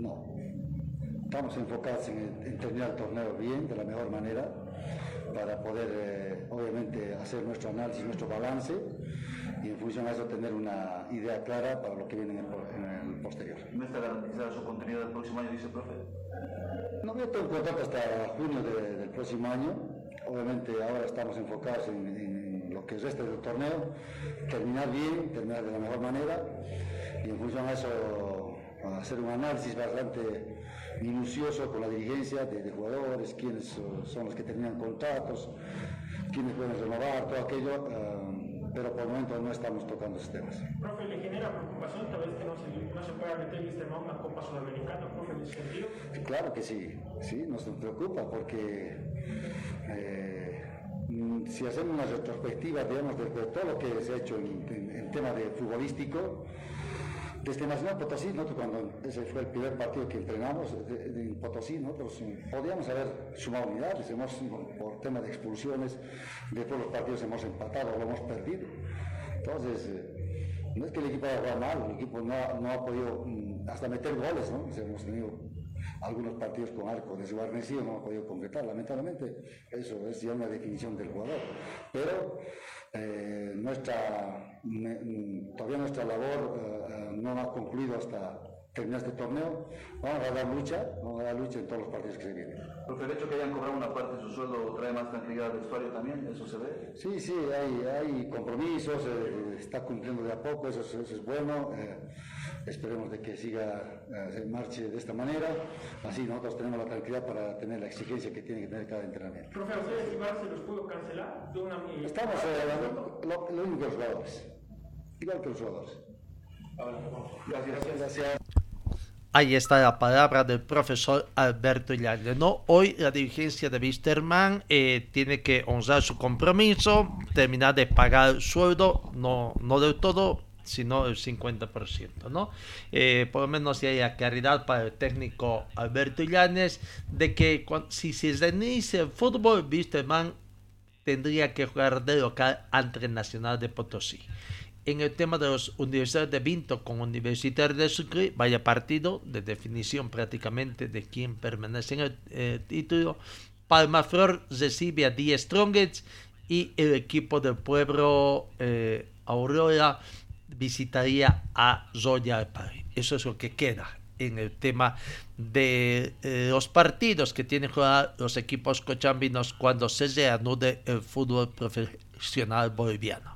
No, estamos enfocados en, en, terminar el torneo bien, de la mejor manera, para poder eh, obviamente hacer nuestro análisis, nuestro balance y en función a eso tener una idea clara para lo que viene en el, en el posterior. ¿No está garantizada su continuidad el próximo año, dice profe? No, yo tengo contrato hasta junio de, del próximo año. Obviamente ahora estamos enfocados en, en, lo que resta del torneo, terminar bien, terminar de la mejor manera y en función a eso hacer un análisis bastante minucioso con la dirigencia de, de jugadores, quiénes son los que terminan contratos, quiénes pueden renovar, todo aquello. Um, pero por el momento no estamos tocando esos temas. Profe, ¿le genera preocupación tal vez que no se, no se pueda meter en este una Copa Sudamericana, profe, en ese sentido? Claro que sí, sí, nos preocupa porque eh, si hacemos una retrospectiva, digamos, de, de, todo lo que se ha hecho en, en, en tema de futbolístico, desde Nacional Potosí, nosotros cuando ese fue el primer partido que entrenamos en Potosí, nosotros podíamos haber sumado unidades, hemos, por tema de expulsiones, de todos los partidos hemos empatado, lo hemos perdido. Entonces, eh, no es que el equipo haya jugado mal, el equipo no, no ha podido mm, hasta meter goles, ¿no? hemos tenido algunos partidos con arco desguarnecido, no ha podido concretar, lamentablemente, eso es ya una definición del jugador. Pero eh, nuestra, todavía nuestra labor eh, no ha concluido hasta terminar este torneo. Vamos a dar lucha, vamos a dar lucha en todos los partidos que se vienen. Porque el hecho que hayan cobrado una parte de su sueldo trae más tranquilidad al vestuario también, ¿eso se ve? Sí, sí, hay, hay compromisos, eh, está cumpliendo de a poco, eso, eso es bueno. Eh, esperemos de que siga, eh, se marche de esta manera. Así nosotros tenemos la tranquilidad para tener la exigencia que tiene que tener cada entrenamiento. Profe, ¿a ustedes igual se los pudo cancelar? De una, Estamos eh, lo, lo único que los jugadores, igual que los jugadores. Gracias. Gracias. Ahí está la palabra del profesor Alberto Llande. ¿no? Hoy la dirigencia de Wisterman eh, tiene que honrar su compromiso, terminar de pagar el sueldo, no, no del todo, sino el 50%, ¿no? Eh, por lo menos si haya claridad para el técnico Alberto Illanes de que si, se inicia el fútbol, man tendría que jugar de local ante el Nacional de Potosí. En el tema de los universidades de Vinto con Universitario de Sucre, vaya partido de definición prácticamente de quién permanece en el eh, título. Palmaflor recibe a Die Strongets y el equipo del pueblo eh, Aurora visitaría a Royal Party. Eso es lo que queda en el tema de eh, los partidos que tienen que jugar los equipos cochambinos cuando se reanude el fútbol profesional boliviano.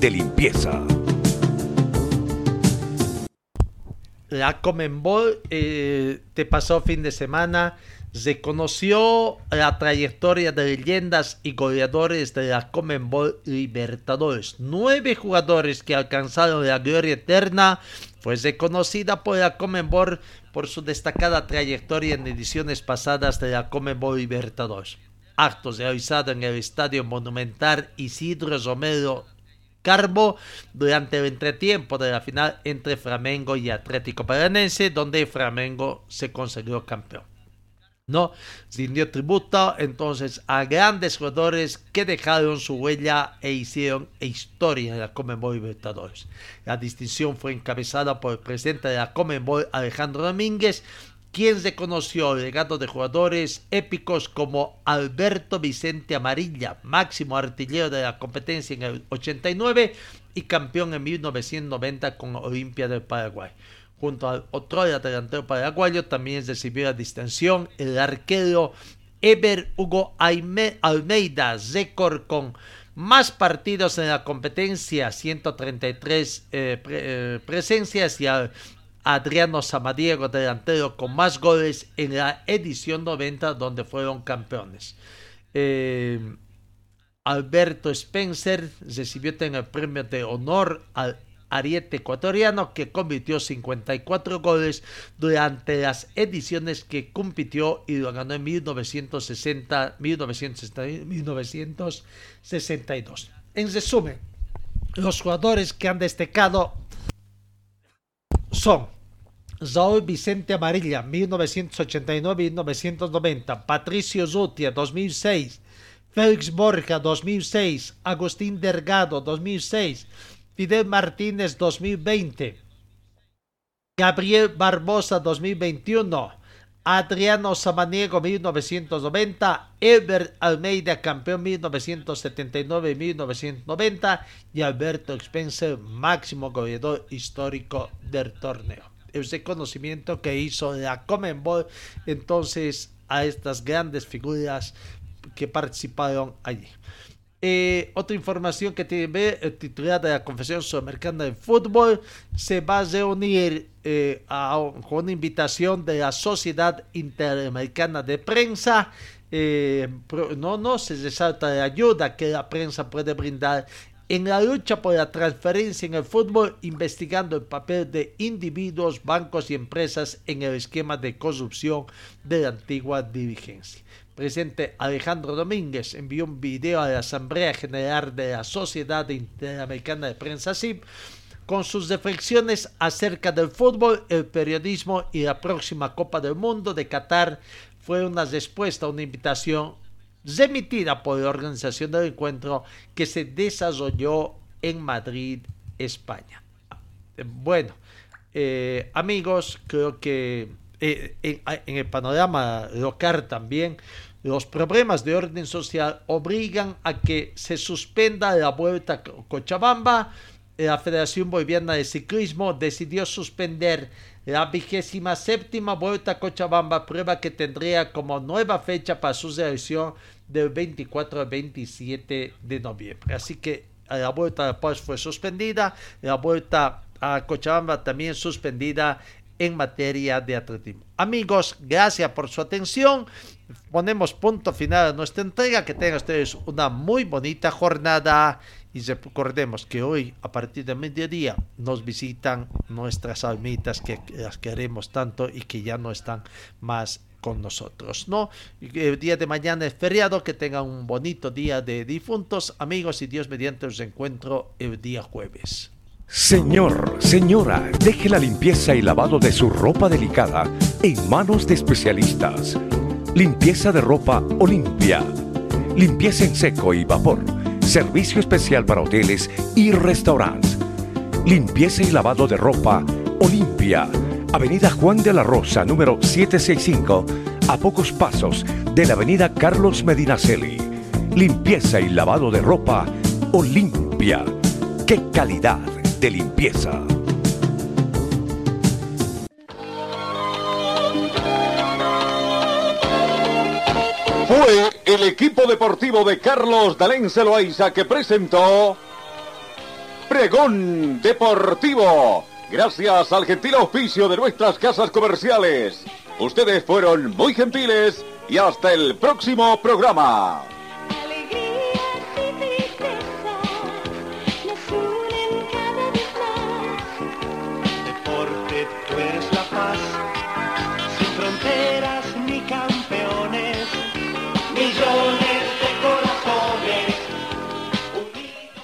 de limpieza! La Comenbol eh, te pasó fin de semana se conoció la trayectoria de leyendas y goleadores de la Comenbol Libertadores. Nueve jugadores que alcanzaron la gloria eterna fue reconocida por la Comenbol por su destacada trayectoria en ediciones pasadas de la Comenbol Libertadores. Actos realizados en el Estadio Monumental Isidro Romero Carbo durante el entretiempo de la final entre Flamengo y Atlético Paranense, donde Flamengo se consagró campeón. ¿no? Rindió tributo entonces a grandes jugadores que dejaron su huella e hicieron historia en la Comenbol Libertadores. La distinción fue encabezada por el presidente de la Comenbol, Alejandro Domínguez, quien reconoció el legado de jugadores épicos como Alberto Vicente Amarilla, máximo artillero de la competencia en el 89 y campeón en 1990 con Olimpia del Paraguay junto al otro delantero paraguayo, también recibió la distinción el arquero Eber Hugo Almeida, récord con más partidos en la competencia, 133 eh, eh, presencias, y al Adriano Samadiego, delantero con más goles en la edición 90, donde fueron campeones. Eh, Alberto Spencer recibió el premio de honor al ariete ecuatoriano que convirtió 54 goles durante las ediciones que compitió y lo ganó en 1960, 1962. En resumen, los jugadores que han destacado son Raúl Vicente Amarilla, 1989-1990, Patricio Zutia, 2006, Félix Borja, 2006, Agustín Delgado, 2006, Fidel Martínez 2020, Gabriel Barbosa 2021, Adriano Samaniego 1990, Elbert Almeida campeón 1979 y 1990 y Alberto Spencer máximo goleador histórico del torneo. El reconocimiento que hizo la Comenbol entonces a estas grandes figuras que participaron allí. Eh, otra información que tiene el titular de la Confesión Sudamericana de Fútbol se va a reunir eh, con una invitación de la Sociedad Interamericana de Prensa. Eh, no, no se resalta la ayuda que la prensa puede brindar en la lucha por la transferencia en el fútbol, investigando el papel de individuos, bancos y empresas en el esquema de corrupción de la antigua dirigencia presidente Alejandro Domínguez envió un video a la Asamblea General de la Sociedad Interamericana de Prensa SIP con sus reflexiones acerca del fútbol, el periodismo y la próxima Copa del Mundo de Qatar. Fue una respuesta a una invitación remitida por la organización del encuentro que se desarrolló en Madrid, España. Bueno, eh, amigos, creo que eh, en, el panorama local también, los problemas de orden social obligan a que se suspenda la vuelta a Cochabamba. La Federación Boliviana de Ciclismo decidió suspender la vigésima séptima vuelta a Cochabamba, prueba que tendría como nueva fecha para su selección del 24 al 27 de noviembre. Así que la vuelta de paz fue suspendida, la vuelta a Cochabamba también suspendida en materia de atletismo. Amigos, gracias por su atención. Ponemos punto final a nuestra entrega. Que tengan ustedes una muy bonita jornada. Y recordemos que hoy, a partir de mediodía, nos visitan nuestras almitas que las queremos tanto y que ya no están más con nosotros, ¿no? El día de mañana es feriado, que tengan un bonito día de difuntos, amigos, y Dios mediante os encuentro el día jueves. Señor, señora, deje la limpieza y lavado de su ropa delicada en manos de especialistas. Limpieza de ropa Olimpia. Limpieza en seco y vapor. Servicio especial para hoteles y restaurantes. Limpieza y lavado de ropa Olimpia. Avenida Juan de la Rosa, número 765, a pocos pasos de la Avenida Carlos Medinaceli. Limpieza y lavado de ropa Olimpia. ¡Qué calidad! de limpieza. Fue el equipo deportivo de Carlos Dalén Celoaiza que presentó Pregón Deportivo. Gracias al gentil auspicio de nuestras casas comerciales. Ustedes fueron muy gentiles y hasta el próximo programa.